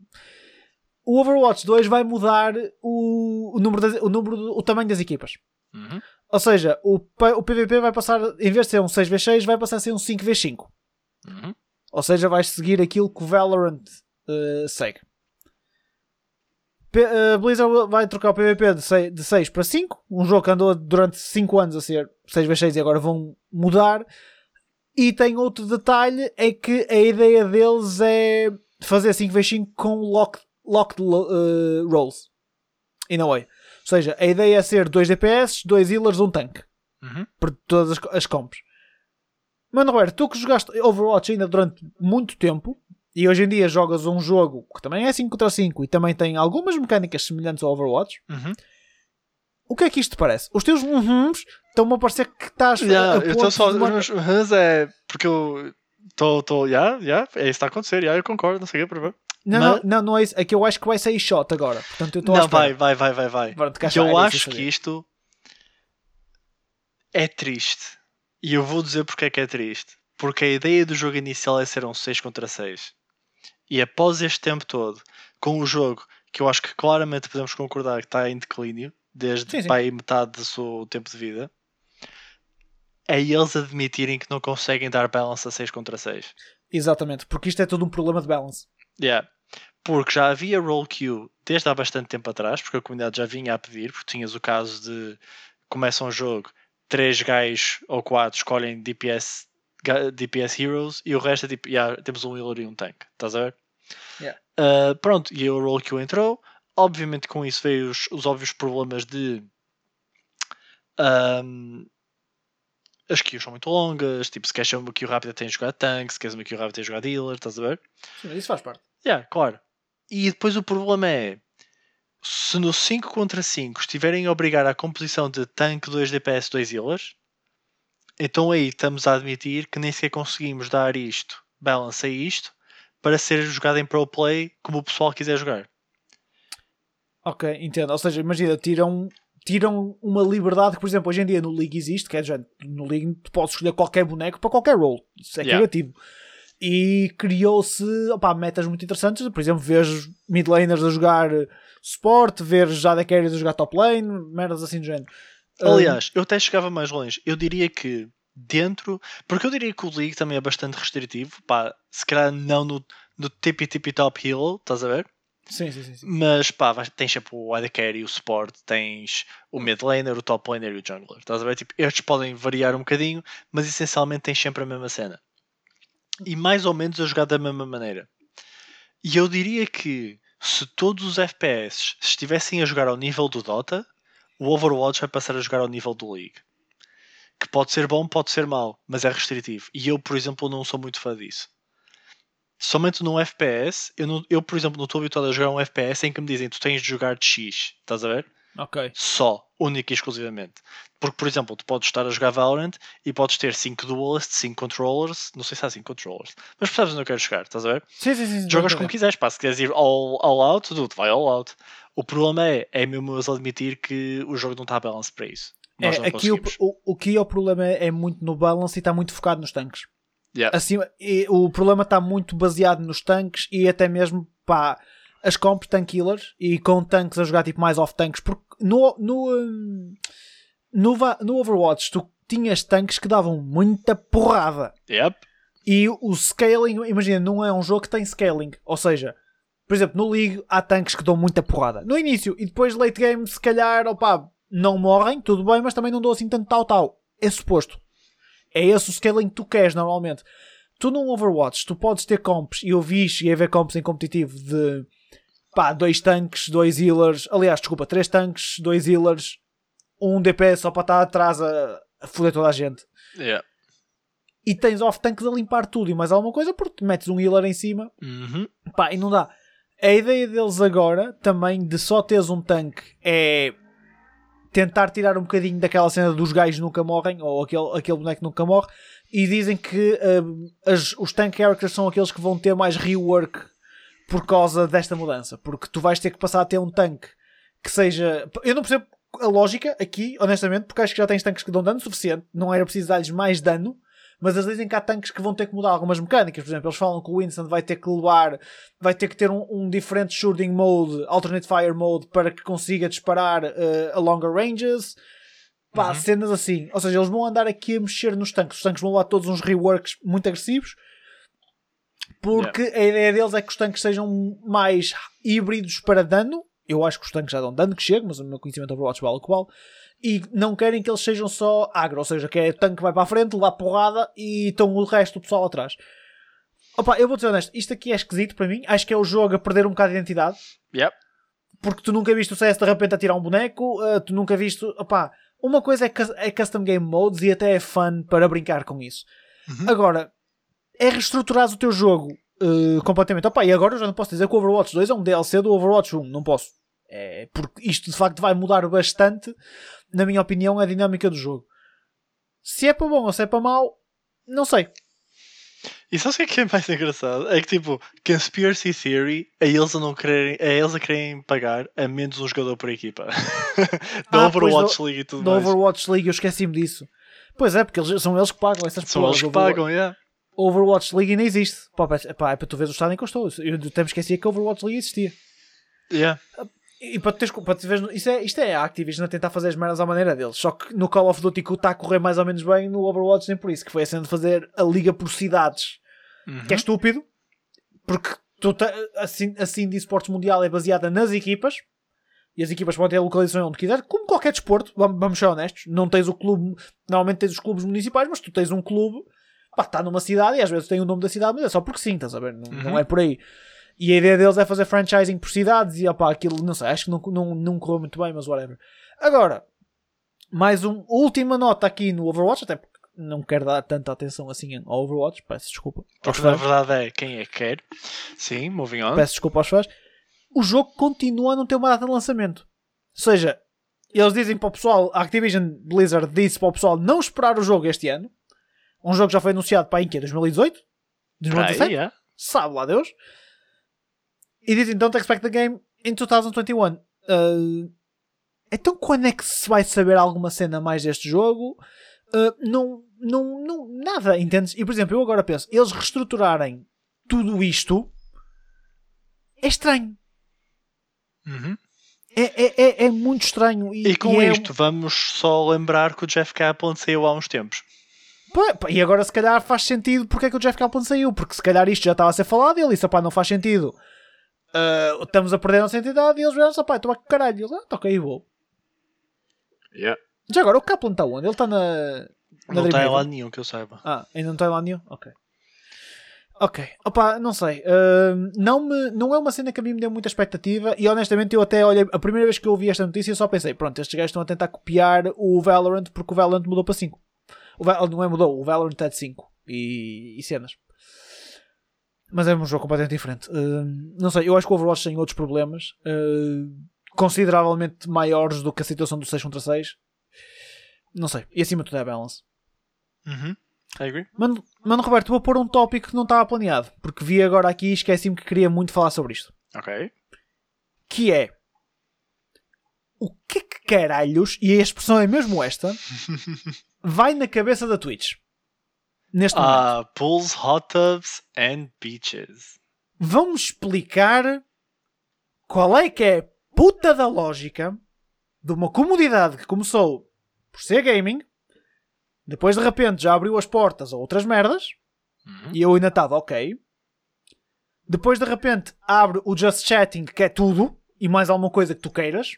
[SPEAKER 1] O Overwatch 2 vai mudar o, o número, das- o, número do- o tamanho das equipas.
[SPEAKER 2] Uhum.
[SPEAKER 1] Ou seja, o, o PvP vai passar, em vez de ser um 6v6, vai passar a ser um 5v5.
[SPEAKER 2] Uhum.
[SPEAKER 1] Ou seja, vais seguir aquilo que o Valorant eh, segue. P eh, Blizzard vai trocar o PvP de 6, de 6 para 5. Um jogo que andou durante 5 anos a ser 6x6 e agora vão mudar. E tem outro detalhe: é que a ideia deles é fazer 5x5 com locked, locked eh, rolls. In a way. Ou seja, a ideia é ser 2 DPS, 2 healers, um tanque
[SPEAKER 2] Uhum.
[SPEAKER 1] por todas as, as comps. Mano, Roberto, tu que jogaste Overwatch ainda durante muito tempo e hoje em dia jogas um jogo que também é 5 contra 5 e também tem algumas mecânicas semelhantes ao Overwatch,
[SPEAKER 2] Uhum.
[SPEAKER 1] o que é que isto te parece? Os teus uhums estão-me a parecer que estás
[SPEAKER 2] Yeah,
[SPEAKER 1] a
[SPEAKER 2] eu estou só.
[SPEAKER 1] uma-
[SPEAKER 2] mas é. Porque eu. Estou. Estou. Yeah, yeah, é isso que está a acontecer. Yeah, eu concordo. Não sei o que. Para ver.
[SPEAKER 1] Não,
[SPEAKER 2] mas-
[SPEAKER 1] não, não, não é isso. É que eu acho que vai sair shot agora. Portanto, eu estou
[SPEAKER 2] Não, vai, vai, vai, vai, vai.
[SPEAKER 1] Pronto,
[SPEAKER 2] eu acho que isto é triste. E eu vou dizer porque é que é triste. Porque a ideia do jogo inicial é ser um 6 contra 6. E após este tempo todo, com o jogo que eu acho que claramente podemos concordar que está em declínio, desde
[SPEAKER 1] Sim, sim.
[SPEAKER 2] para aí metade do seu tempo de vida, é eles admitirem que não conseguem dar balance a 6 contra 6.
[SPEAKER 1] Exatamente, porque isto é todo um problema de balance.
[SPEAKER 2] Yeah. Porque já havia roll queue desde há bastante tempo atrás, porque a comunidade já vinha a pedir, porque tinhas o caso de começa um jogo, três gajos ou quatro escolhem DPS, DPS Heroes e o resto é tipo, yeah, temos um healer e um tank, estás a ver?
[SPEAKER 1] Yeah.
[SPEAKER 2] Uh, pronto, e o roll queue entrou. Obviamente com isso veio os, os óbvios problemas de um, as queues são muito longas, tipo, se queres ser uma queue rápida tens de jogar tank, se queres uma queue rápida tens de jogar dealer, estás a ver?
[SPEAKER 1] Sim, mas isso faz parte.
[SPEAKER 2] Yeah, claro. E depois o problema é se no 5 contra 5 estiverem a obrigar a composição de tanque 2 DPS 2 healers, então aí estamos a admitir que nem sequer conseguimos dar isto, balance a isto, para ser jogado em pro play como o pessoal quiser jogar.
[SPEAKER 1] Ok, entendo. Ou seja, imagina, tiram, tiram uma liberdade que, por exemplo, hoje em dia no League existe, que é, já, no League tu podes escolher qualquer boneco para qualquer role. Isso é
[SPEAKER 2] Yeah.
[SPEAKER 1] negativo. E criou-se metas muito interessantes. Por exemplo, vês mid laners a jogar suporte, vês AD carries a jogar top lane, merdas assim do género.
[SPEAKER 2] Aliás, eu até chegava mais longe. Eu diria que dentro. Porque eu diria que o League também é bastante restritivo. Pá, se calhar não no, no tipi tipi top heal, estás a ver?
[SPEAKER 1] Sim, sim, sim.
[SPEAKER 2] Mas pá, tens sempre o AD Carry, o Support, tens o Mid Laner, o Top Laner e o Jungler. Estás a ver? Tipo, estes podem variar um bocadinho, mas essencialmente tens sempre a mesma cena. E mais ou menos a jogar da mesma maneira. E eu diria que se todos os FPS estivessem a jogar ao nível do Dota, o Overwatch vai passar a jogar ao nível do League. Que pode ser bom, pode ser mau, mas é restritivo. E eu, por exemplo, não sou muito fã disso somente num FPS, eu, não, eu por exemplo, não estou habituado a jogar um FPS em que me dizem tu tens de jogar de X, estás a ver?
[SPEAKER 1] Ok.
[SPEAKER 2] Só, única e exclusivamente. Porque, por exemplo, tu podes estar a jogar Valorant e podes ter 5 duelists, 5 controllers, não sei se há 5 controllers, mas percebes onde eu quero chegar, estás a ver?
[SPEAKER 1] Sim, sim, sim.
[SPEAKER 2] Jogas
[SPEAKER 1] sim,
[SPEAKER 2] como quiseres, pá, se quiseres ir all, all out, tudo, vai all out. O problema é, é mesmo eles admitir que o jogo não está balance para isso.
[SPEAKER 1] É,
[SPEAKER 2] Nós
[SPEAKER 1] aqui o, o, o que é o problema é, é muito no balance e está muito focado nos tanques.
[SPEAKER 2] Yeah.
[SPEAKER 1] Assim, e o problema está muito baseado nos tanques e até mesmo pá, as comps tank killers e com tanques a jogar tipo mais off tanques porque no, no, hum, no, no Overwatch tu tinhas tanques que davam muita porrada
[SPEAKER 2] Yep.
[SPEAKER 1] e o scaling, imagina, não é um jogo que tem scaling, ou seja, por exemplo, no League há tanques que dão muita porrada no início e depois late game, se calhar, opá, não morrem, tudo bem, mas também não dou assim tanto tal-tal. É suposto. É esse o scaling que tu queres normalmente. Tu num Overwatch, tu podes ter comps, e eu vi, cheguei a ver comps em competitivo de pá, dois tanques, dois healers, aliás, desculpa, três tanques, dois healers, um DPS só para estar atrás a, a foder toda a gente
[SPEAKER 2] Yeah.
[SPEAKER 1] e tens off-tanks a limpar tudo e mais alguma coisa porque metes um healer em cima
[SPEAKER 2] Uhum.
[SPEAKER 1] pá, e não dá. A ideia deles agora também de só teres um tanque é tentar tirar um bocadinho daquela cena dos gajos nunca morrem ou aquele, aquele boneco nunca morre e dizem que hum, as- os tank characters são aqueles que vão ter mais rework por causa desta mudança porque tu vais ter que passar a ter um tanque que seja eu não percebo a lógica aqui honestamente porque acho que já tens tanques que dão dano suficiente não era preciso dar-lhes mais dano mas eles dizem que há tanques que vão ter que mudar algumas mecânicas. Por exemplo, eles falam que o Winston vai ter que levar, vai ter que ter um, um diferente shooting mode, alternate fire mode, para que consiga disparar eh, a longer ranges. Pá,
[SPEAKER 2] Uhum.
[SPEAKER 1] cenas assim. Ou seja, eles vão andar aqui a mexer nos tanques. Os tanques vão levar todos uns reworks muito agressivos. Porque a ideia deles é que os tanques sejam mais híbridos para dano. Eu acho que os tanques já dão dano que chega, mas o meu conhecimento Overwatch vale o que vale e não querem que eles sejam só agro, ou seja, que é tanque que vai para a frente, levar porrada e estão o resto do pessoal atrás. Opa, eu vou ser honesto, isto aqui é esquisito para mim. Acho que é o jogo a perder um bocado de identidade.
[SPEAKER 2] Yep.
[SPEAKER 1] Porque tu nunca viste o CS de repente a tirar um boneco, uh, tu nunca viste. Opa, uma coisa é, é custom game modes e até é fun para brincar com isso.
[SPEAKER 2] Uhum.
[SPEAKER 1] Agora, é reestruturar o teu jogo uh, completamente. Opa, e agora eu já não posso dizer que o Overwatch 2 é um DLC do Overwatch 1, não posso. É, porque isto de facto vai mudar bastante, na minha opinião, a dinâmica do jogo. Se é para bom ou se é para mau, não sei.
[SPEAKER 2] E sabe o que é que é mais engraçado? É que tipo, Conspiracy Theory, a eles a não quererem, a eles a querem pagar a menos um jogador por equipa. (laughs) da
[SPEAKER 1] Ah,
[SPEAKER 2] Overwatch League e tudo
[SPEAKER 1] No
[SPEAKER 2] mais.
[SPEAKER 1] Overwatch League eu esqueci-me disso. Pois é, porque eles, são eles que pagam essas
[SPEAKER 2] São eles que
[SPEAKER 1] Overwatch-
[SPEAKER 2] pagam, yeah.
[SPEAKER 1] Overwatch League ainda existe. Pá, pá, é para tu veres o estado em que eu estou. Eu até me esquecia que a Overwatch League existia.
[SPEAKER 2] Yeah.
[SPEAKER 1] E para teres, para veres, isso é, isto é a Activision a tentar fazer as merdas à maneira deles. Só que no Call of Duty que está a correr mais ou menos bem, no Overwatch nem por isso, que foi a cena de fazer a liga por cidades.
[SPEAKER 2] Uhum.
[SPEAKER 1] Que é estúpido, porque te, assim, assim de esportes mundial é baseada nas equipas. E as equipas podem ter localização onde quiser, como qualquer desporto, vamos, ser honestos. Não tens o clube, normalmente tens os clubes municipais, mas tu tens um clube, pá, está numa cidade e às vezes tem o nome da cidade, mas é só porque sim, estás a ver? Não, não
[SPEAKER 2] Uhum.
[SPEAKER 1] é por aí. E a ideia deles é fazer franchising por cidades e opá, aquilo, não sei, acho que não, não, não correu muito bem, mas whatever. Agora, mais uma última nota aqui no Overwatch, até porque não quero dar tanta atenção assim ao Overwatch, peço desculpa.
[SPEAKER 2] Porque na verdade é quem é que quer. Sim, moving on.
[SPEAKER 1] peço desculpa aos fãs, o jogo continua a não ter uma data de lançamento. Ou seja, eles dizem para o pessoal, a Activision Blizzard disse para o pessoal não esperar o jogo este ano. Um jogo que já foi anunciado para em que é 2018?
[SPEAKER 2] Para aí,
[SPEAKER 1] 2017?
[SPEAKER 2] yeah.
[SPEAKER 1] Sabe lá Deus. E dizem, don't expect the game in 2021. Uh, então quando é que se vai saber alguma cena mais deste jogo? Uh, não, não, não, nada, entendes? E por exemplo, eu agora penso, eles reestruturarem tudo isto é estranho.
[SPEAKER 2] Uhum.
[SPEAKER 1] É, é, é, é muito estranho. E,
[SPEAKER 2] E com
[SPEAKER 1] e é-
[SPEAKER 2] isto, vamos só lembrar que o Jeff Kaplan saiu há uns tempos.
[SPEAKER 1] E agora se calhar faz sentido porque é que o Jeff Kaplan saiu. Porque se calhar isto já estava a ser falado e ele disse, pá, não faz sentido. Ah, estamos a perder a nossa entidade e eles vieram, pá, estou a caralho. E eles, ah, tá ok, vou. Já agora, o Kaplan está onde? Ele está na... na
[SPEAKER 2] Não está em lado nenhum que eu saiba.
[SPEAKER 1] Ah, ainda não está lá nenhum? Ok. Ok. Opa, não sei. Ahm, não, me, não é uma cena que a mim me deu muita expectativa e honestamente eu até olhei. A primeira vez que eu ouvi esta notícia eu só pensei: pronto, estes gajos estão a tentar copiar o Valorant porque o Valorant mudou para 5. O Val, não é mudou, o Valorant é de 5 e, e cenas. Mas é um jogo completamente diferente. Ahm, não sei, eu acho que o Overwatch tem outros problemas. Ahm, consideravelmente maiores do que a situação do 6 contra 6. Não sei. E acima de tudo é balance.
[SPEAKER 2] Uhum. I agree.
[SPEAKER 1] Mano, mano Roberto, vou pôr um tópico que não estava planeado. Porque vi agora aqui e esqueci-me que queria muito falar sobre isto.
[SPEAKER 2] Ok.
[SPEAKER 1] Que é... O que é que caralhos, e a expressão é mesmo esta, (laughs) vai na cabeça da Twitch? Neste momento.
[SPEAKER 2] Ah, pools, hot tubs and beaches.
[SPEAKER 1] Vamos explicar qual é que é a puta da lógica de uma comunidade que começou por ser gaming, depois de repente já abriu as portas a outras merdas,
[SPEAKER 2] Uhum.
[SPEAKER 1] e eu ainda estava ok. Depois de repente abre o Just Chatting, que é tudo, e mais alguma coisa que tu queiras.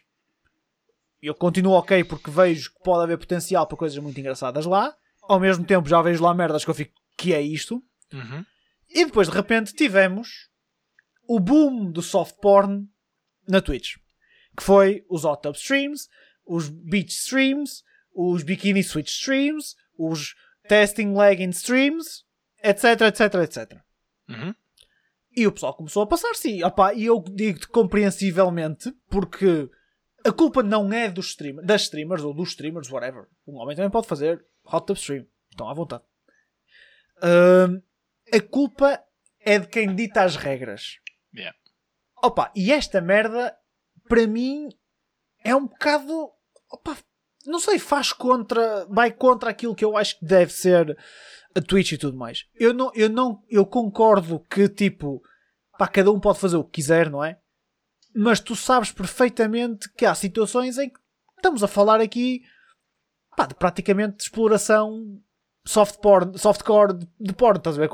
[SPEAKER 1] E Eu continuo ok porque vejo que pode haver potencial para coisas muito engraçadas lá. Ao mesmo tempo já vejo lá merdas que eu fico, que é isto?
[SPEAKER 2] Uhum.
[SPEAKER 1] E depois de repente tivemos o boom do soft porn na Twitch. Que foi os hot tub streams, os beach streams, os bikini switch streams, os testing legging streams, etc, etc, etc.
[SPEAKER 2] Uhum.
[SPEAKER 1] E o pessoal começou a passar-se. E, opá, E eu digo-te compreensivelmente, porque a culpa não é dos stream, das streamers ou dos streamers, whatever. Um homem também pode fazer hot tub stream. Estão à vontade. Ahm, a culpa é de quem dita as regras.
[SPEAKER 2] Yeah.
[SPEAKER 1] Opa, e esta merda, para mim, é um bocado. Opa, não sei, faz contra. Vai contra aquilo que eu acho que deve ser a Twitch e tudo mais. Eu não, eu não, eu concordo que tipo, pá, cada um pode fazer o que quiser, não é? Mas tu sabes perfeitamente que há situações em que estamos a falar aqui, pá, de praticamente de exploração soft porn, softcore de, de porno, estás a ver?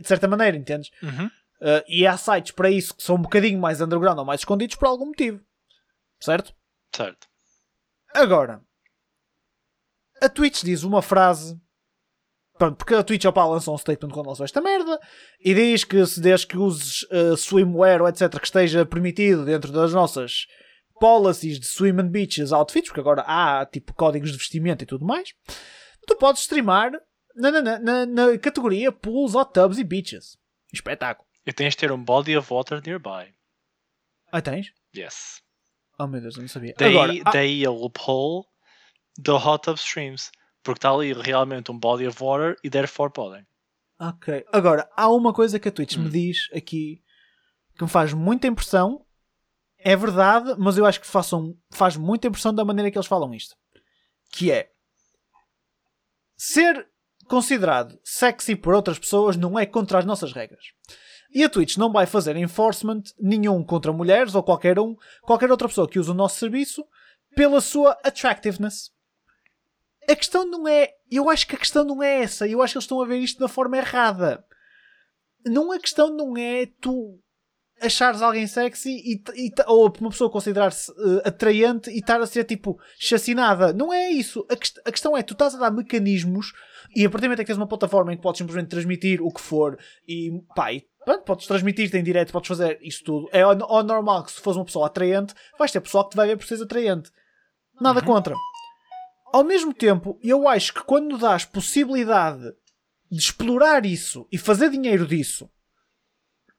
[SPEAKER 1] De certa maneira, entendes?
[SPEAKER 2] Uhum.
[SPEAKER 1] Uh, e há sites para isso que são um bocadinho mais underground ou mais escondidos por algum motivo. Certo?
[SPEAKER 2] Certo.
[SPEAKER 1] Agora, a Twitch diz uma frase. Pronto, porque a Twitch opa, lançou um statement quando lançou esta merda e diz que se desde que uses uh, swimwear ou etc. que esteja permitido dentro das nossas policies de swim and beaches outfits, porque agora há tipo códigos de vestimento e tudo mais, tu podes streamar na, na, na, na categoria pools, hot tubs e beaches. Espetáculo.
[SPEAKER 2] E tens de ter um body of water nearby.
[SPEAKER 1] Ah, tens?
[SPEAKER 2] Yes.
[SPEAKER 1] Oh meu Deus, eu não sabia.
[SPEAKER 2] Daí,
[SPEAKER 1] Agora,
[SPEAKER 2] daí a loophole do hot tub streams. Porque está ali realmente um body of water e therefore podem.
[SPEAKER 1] Ok. Agora, há uma coisa que a Twitch
[SPEAKER 2] Hum.
[SPEAKER 1] me diz aqui que me faz muita impressão. É verdade, mas eu acho que façam, faz muita impressão da maneira que eles falam isto. Que é ser considerado sexy por outras pessoas não é contra as nossas regras. E a Twitch não vai fazer enforcement nenhum contra mulheres ou qualquer um, qualquer outra pessoa que use o nosso serviço pela sua attractiveness. A questão não é. Eu acho que a questão não é essa. Eu acho que eles estão a ver isto da forma errada. Não a questão não é tu achares alguém sexy e, e- ou uma pessoa considerar-se eh, atraente e estar a ser tipo chacinada. Não é isso. A, quest- a questão é tu estás a dar mecanismos e a partir do momento em que tens uma plataforma em que podes simplesmente transmitir o que for e pá, e, pronto, podes transmitir-te em direto, podes fazer isso tudo. É ao, ao normal que se fores uma pessoa atraente, vais ter pessoal que te vai ver por seres atraente. Nada contra. Ao mesmo tempo, eu acho que quando dás possibilidade de explorar isso e fazer dinheiro disso,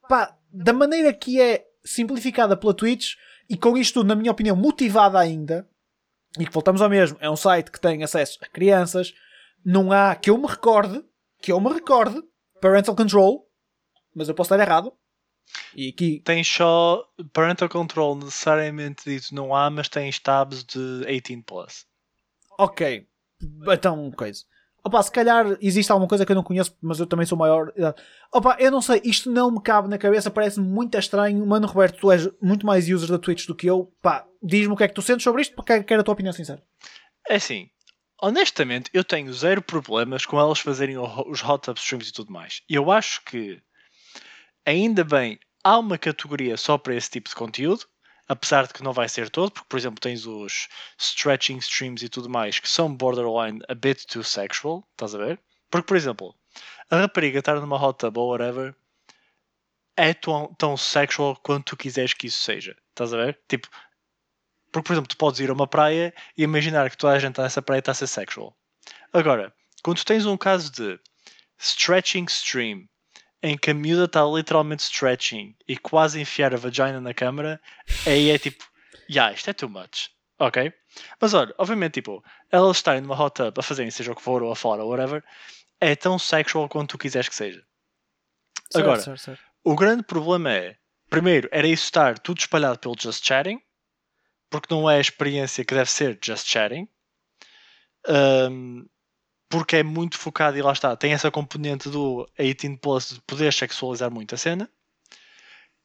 [SPEAKER 1] pá, da maneira que é simplificada pela Twitch e com isto tudo, na minha opinião, motivada ainda, e que voltamos ao mesmo, é um site que tem acesso a crianças, não há, que eu me recorde, que eu me recorde, parental control, mas eu posso estar errado. E aqui,
[SPEAKER 2] Tens só parental control necessariamente dito não há, mas tens tabs de 18 plus.
[SPEAKER 1] ok, então, coisa. Opa, se calhar existe alguma coisa que eu não conheço, mas eu também sou maior. Opa, eu não sei, isto não me cabe na cabeça, parece-me muito estranho. Mano, Roberto, tu és muito mais user da Twitch do que eu. Pá, diz-me o que é que tu sentes sobre isto, porque quero a tua opinião sincera.
[SPEAKER 2] É assim, honestamente, eu tenho zero problemas com elas fazerem os hot tub streams e tudo mais. E eu acho que, ainda bem, há uma categoria só para esse tipo de conteúdo, apesar de que não vai ser todo, porque, por exemplo, tens os stretching streams e tudo mais que são borderline a bit too sexual, estás a ver? Porque, por exemplo, a rapariga estar numa hot tub ou whatever é tão, tão sexual quanto tu quiseres que isso seja, estás a ver? Tipo, porque, por exemplo, tu podes ir a uma praia e imaginar que toda a gente nessa praia está a ser sexual. Agora, quando tens um caso de stretching stream em que a miúda está literalmente stretching e quase enfiar a vagina na câmara, aí é tipo, yeah, isto é too much. Ok? Mas olha, obviamente, tipo, elas estarem numa hot tub a fazerem seja o que for, ou a fora, ou whatever, é tão sexual quanto tu quiseres que seja.
[SPEAKER 1] Certo,
[SPEAKER 2] Agora,
[SPEAKER 1] certo, certo.
[SPEAKER 2] o grande problema é, primeiro, era isso estar tudo espalhado pelo Just Chatting, porque não é a experiência que deve ser Just Chatting, um, porque é muito focado e lá está, tem essa componente do 18 Plus de poder sexualizar muito a cena,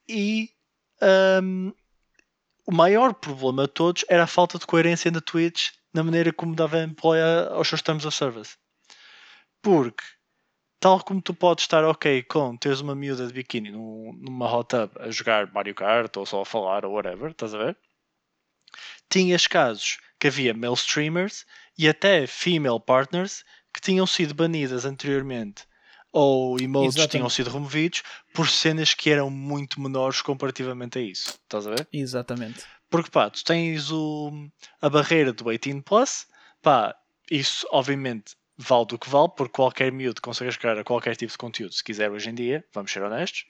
[SPEAKER 2] e um, o maior problema de todos era a falta de coerência na Twitch na maneira como dava employ aos seus terms of service. Porque, tal como tu podes estar ok com teres uma miúda de biquíni num- numa hot tub a jogar Mario Kart ou só a falar ou whatever, estás a ver? Tinhas casos que havia male streamers e até female partners que tinham sido banidas anteriormente ou emotes
[SPEAKER 1] Exatamente.
[SPEAKER 2] tinham sido removidos por cenas que eram muito menores comparativamente a isso. Estás a ver?
[SPEAKER 1] Exatamente.
[SPEAKER 2] Porque pá, tu tens o, a barreira do 18 Plus, pá, isso obviamente vale do que vale, porque qualquer miúdo consegue jogar a qualquer tipo de conteúdo se quiser hoje em dia, vamos ser honestos.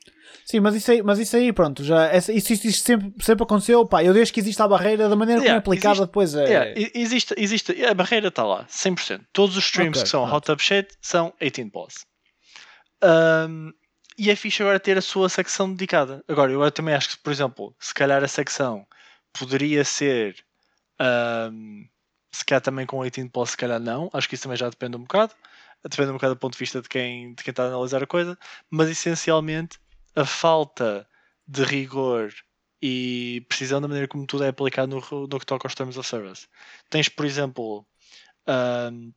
[SPEAKER 1] Sim, mas isso aí, mas isso aí pronto, já, isso, isso, isso sempre, sempre aconteceu, pá, eu desde que existe a barreira, da maneira como é
[SPEAKER 2] Yeah,
[SPEAKER 1] aplicada
[SPEAKER 2] existe-
[SPEAKER 1] depois é...
[SPEAKER 2] Yeah, existe, existe, a barreira está lá, 100%. Todos os streams
[SPEAKER 1] Ok,
[SPEAKER 2] que são
[SPEAKER 1] pronto.
[SPEAKER 2] Hot Tub Shit são 18 Plus. Um, e é fixe agora ter a sua secção dedicada. Agora, eu também acho que, por exemplo, se calhar a secção poderia ser um, se calhar também com 18 Plus, se calhar não. Acho que isso também já depende um bocado. Depende um bocado do ponto de vista de quem, de quem está a analisar a coisa. Mas essencialmente a falta de rigor e precisão da maneira como tudo é aplicado no, no que toca aos termos of service. Tens, por exemplo, um,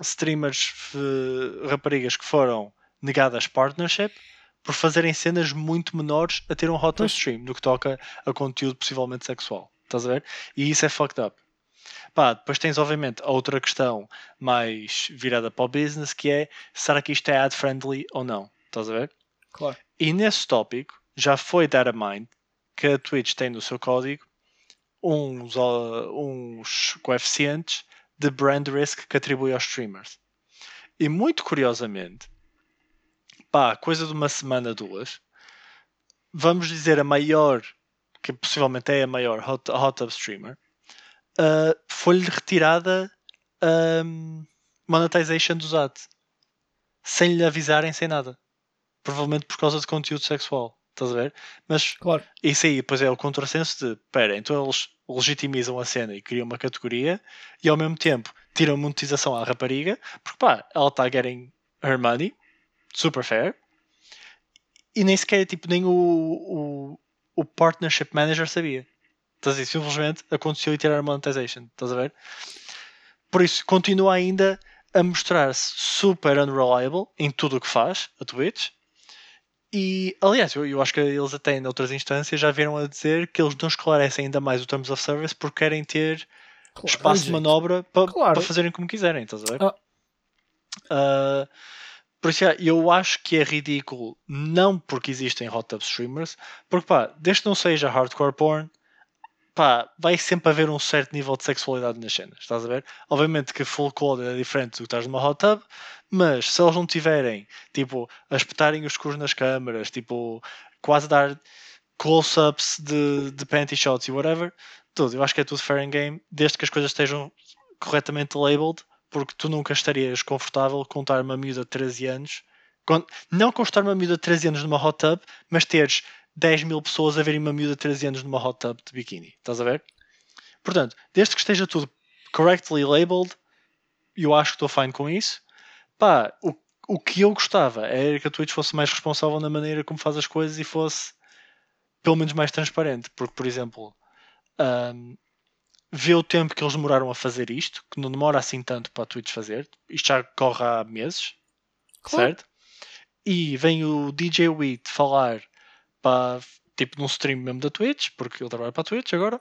[SPEAKER 2] streamers, f- raparigas que foram negadas partnership por fazerem cenas muito menores a ter um hot stream no que toca a conteúdo possivelmente sexual. Estás a ver? E isso é fucked up. Pá, depois tens obviamente a outra questão mais virada para o business que é será que isto é ad friendly ou não? Estás a ver?
[SPEAKER 1] Claro.
[SPEAKER 2] E nesse tópico já foi data mind que a Twitch tem no seu código uns, uns coeficientes de brand risk que atribui aos streamers. E muito curiosamente, pá, coisa de uma semana, duas, vamos dizer a maior, que possivelmente é a maior hot, hot tub streamer, uh, foi-lhe retirada um, monetization dos ads. Sem lhe avisarem, sem nada. Provavelmente por causa de conteúdo sexual. Estás a ver? Mas
[SPEAKER 1] Claro.
[SPEAKER 2] isso aí depois é o contrassenso de pera, então eles legitimizam a cena e criam uma categoria e ao mesmo tempo tiram monetização à rapariga, porque pá, ela está getting her money, super fair, e nem sequer tipo, nem o, o, o partnership manager sabia. Estás a dizer, simplesmente aconteceu e tiraram monetization, estás a ver? Por isso, continua ainda a mostrar-se super unreliable em tudo o que faz, a Twitch. E, aliás, eu, eu acho que eles até em outras instâncias já vieram a dizer que eles não esclarecem ainda mais o Terms of Service porque querem ter
[SPEAKER 1] claro.
[SPEAKER 2] espaço de manobra para
[SPEAKER 1] Claro.
[SPEAKER 2] fazerem como quiserem, estás a ver?
[SPEAKER 1] Ah.
[SPEAKER 2] Ah, por isso, yeah, eu acho que é ridículo, não porque existem hot tub streamers, porque pá, desde que não seja hardcore porn, pá, vai sempre haver um certo nível de sexualidade nas cenas, estás a ver? Obviamente que full code é diferente do que estás numa hot tub, mas se eles não tiverem, tipo, a espetarem os cus nas câmaras, tipo, quase dar close-ups de, de panty shots e whatever, tudo, eu acho que é tudo fair and game, desde que as coisas estejam corretamente labeled, porque tu nunca estarias confortável com estar uma miúda de 13 anos, com- não com estar uma miúda de 13 anos numa hot tub, mas teres 10 mil pessoas a verem uma miúda de 13 anos numa hot tub de biquíni, estás a ver? Portanto, desde que esteja tudo correctly labeled, eu acho que estou fine com isso. Pá, o, o que eu gostava era que a Twitch fosse mais responsável na maneira como faz as coisas e fosse pelo menos mais transparente, porque, por exemplo, ahm, vê o tempo que eles demoraram a fazer isto, que não demora assim tanto para a Twitch fazer, isto já corre há meses,
[SPEAKER 1] Claro.
[SPEAKER 2] certo? E vem o DJ Wheat falar para, tipo, num stream mesmo da Twitch, porque ele trabalha para a Twitch agora.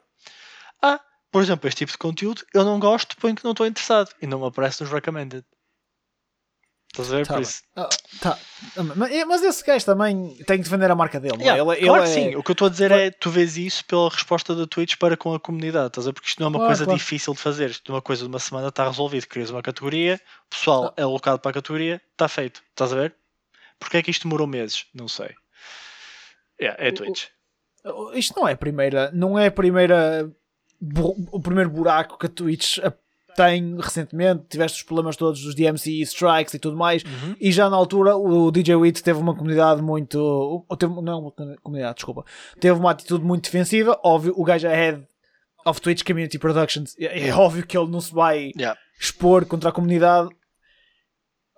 [SPEAKER 2] Ah, por exemplo, este tipo de conteúdo eu não gosto, põe que não estou interessado e não me aparece nos recommended. Estás a ver?
[SPEAKER 1] Tá
[SPEAKER 2] por isso.
[SPEAKER 1] Ah, tá. Mas, esse gajo também tem que defender a marca dele, é?
[SPEAKER 2] Yeah,
[SPEAKER 1] Ele,
[SPEAKER 2] claro
[SPEAKER 1] ele
[SPEAKER 2] que
[SPEAKER 1] é-
[SPEAKER 2] sim. O que eu estou a dizer é tu vês isso pela resposta da Twitch para com a comunidade, estás a ver? Porque isto não é uma
[SPEAKER 1] Claro,
[SPEAKER 2] coisa
[SPEAKER 1] claro.
[SPEAKER 2] difícil de fazer. Isto é uma coisa de uma semana está resolvido. Crias uma categoria, o pessoal é alocado para a categoria, está feito. Estás a ver? Porquê é que isto demorou meses? Não sei. Yeah, é
[SPEAKER 1] O-
[SPEAKER 2] Twitch.
[SPEAKER 1] Isto não é a primeira, não é a primeira o primeiro buraco que a Twitch tem recentemente, tiveste os problemas todos dos DMC strikes e tudo mais,
[SPEAKER 2] Uhum.
[SPEAKER 1] e já na altura o DJ Wit teve uma comunidade muito. ou Teve, não é uma comunidade, desculpa. Teve uma atitude muito defensiva. Óbvio, o gajo é head of Twitch Community Productions. É, é óbvio que ele não se vai
[SPEAKER 2] Yeah.
[SPEAKER 1] expor contra a comunidade.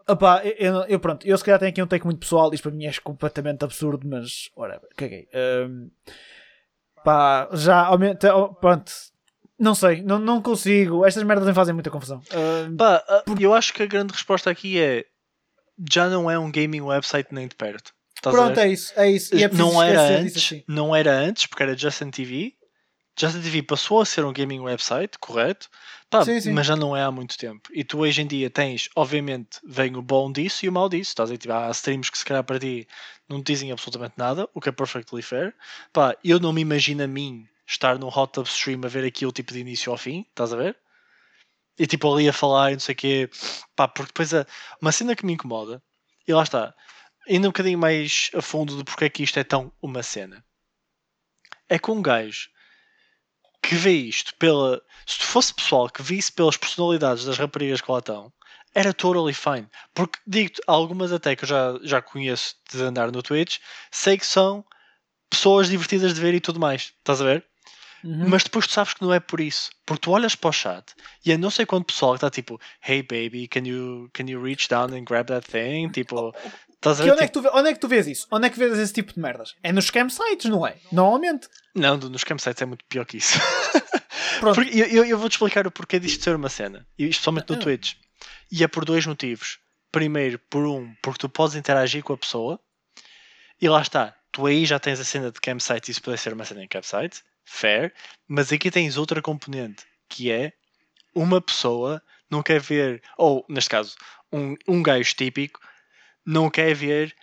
[SPEAKER 1] Epá, eu, eu, pronto, eu se calhar tenho aqui um take muito pessoal, isto para mim é completamente absurdo, mas whatever, caguei. Um, pá, já aumenta, oh, pronto, não sei, não, não consigo, estas merdas me fazem muita confusão. Um,
[SPEAKER 2] Pá, ah, eu acho que a grande resposta aqui é já não é um gaming website nem de perto. Estás
[SPEAKER 1] pronto, é isso, é isso. E é
[SPEAKER 2] não era antes,
[SPEAKER 1] assim.
[SPEAKER 2] não era antes, porque era Justin TV. Justin TV passou a ser um gaming website, correto? Pá,
[SPEAKER 1] Sim, sim.
[SPEAKER 2] mas já não é há muito tempo. E tu hoje em dia tens, obviamente, vem o bom disso e o mau disso. Estás a ver? Tipo, há streams que se calhar para ti não te dizem absolutamente nada, o que é perfectly fair. Pá, eu não me imagino a mim estar num hot tub stream a ver aquilo tipo de início ao fim, estás a ver? E tipo ali a falar e não sei o quê. Pá, porque depois a, uma cena que me incomoda, e lá está, indo um bocadinho mais a fundo do porquê que isto é tão uma cena. É que um gajo que vê isto pela. Se fosse pessoal que visse pelas personalidades das raparigas que lá estão, era totally fine. Porque digo-te, algumas até que eu já, já conheço de andar no Twitch, sei que são pessoas divertidas de ver e tudo mais. Estás a ver?
[SPEAKER 1] Uhum.
[SPEAKER 2] Mas depois tu sabes que não é por isso. Porque tu olhas para o chat e é não sei quanto pessoal que está tipo, hey baby, can you, can you reach down and grab that thing? Tipo, estás a
[SPEAKER 1] Que
[SPEAKER 2] ver?
[SPEAKER 1] onde, é que tu, onde é que tu vês isso? Onde é que vês esse tipo de merdas? É nos scam sites, não é? Normalmente.
[SPEAKER 2] Não, nos campsites é muito pior que isso. (laughs)
[SPEAKER 1] Pronto.
[SPEAKER 2] Eu, eu, eu vou-te explicar o porquê disto ser uma cena, e especialmente no
[SPEAKER 1] Ah.
[SPEAKER 2] Twitch. E é por dois motivos. Primeiro, por um, porque tu podes interagir com a pessoa, e lá está, tu aí já tens a cena de campsite, e isso pode ser uma cena em campsite, fair, mas aqui tens outra componente, que é uma pessoa não quer ver, ou neste caso, um, um gajo típico não quer ver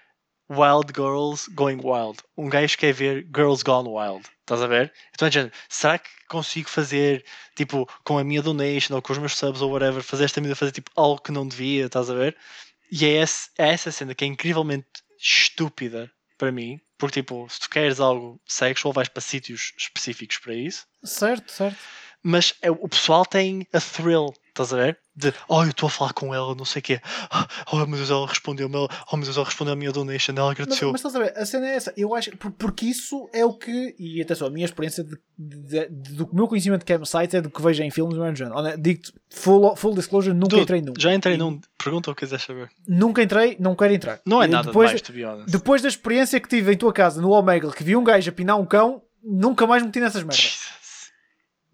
[SPEAKER 2] Wild Girls Going Wild. Um gajo quer ver Girls Gone Wild. Estás a ver? Então é de género, será que consigo fazer, tipo, com a minha donation ou com os meus subs ou whatever, fazer esta medida, fazer tipo algo que não devia, estás a ver? E é, esse, é essa cena que é incrivelmente estúpida para mim, porque tipo, se tu queres algo sexual, vais para sítios específicos para isso,
[SPEAKER 1] Certo, certo.
[SPEAKER 2] mas é- o pessoal tem a thrill, estás a ver? De, oh, eu estou a falar com ela, não sei o quê, (gasps) oh, meu Deus, ela respondeu-me, oh, meu Deus, ela respondeu a minha donation, ela
[SPEAKER 1] Mas,
[SPEAKER 2] agradeceu.
[SPEAKER 1] mas estás a ver, a cena é essa. Eu acho por- porque isso é o que. E atenção, a minha experiência de, de- de- do meu conhecimento de campsites é do que vejo em filmes Digo-te, full, full disclosure, nunca
[SPEAKER 2] Dude,
[SPEAKER 1] entrei num.
[SPEAKER 2] Já entrei
[SPEAKER 1] E
[SPEAKER 2] num. Pergunta o que quiseres saber.
[SPEAKER 1] Nunca entrei, não quero entrar.
[SPEAKER 2] Não é nada
[SPEAKER 1] depois,
[SPEAKER 2] demais, to be honest.
[SPEAKER 1] depois da experiência que tive em tua casa no Omegle, que vi um gajo a pinar um cão, nunca mais meti nessas merdas.
[SPEAKER 2] Jesus.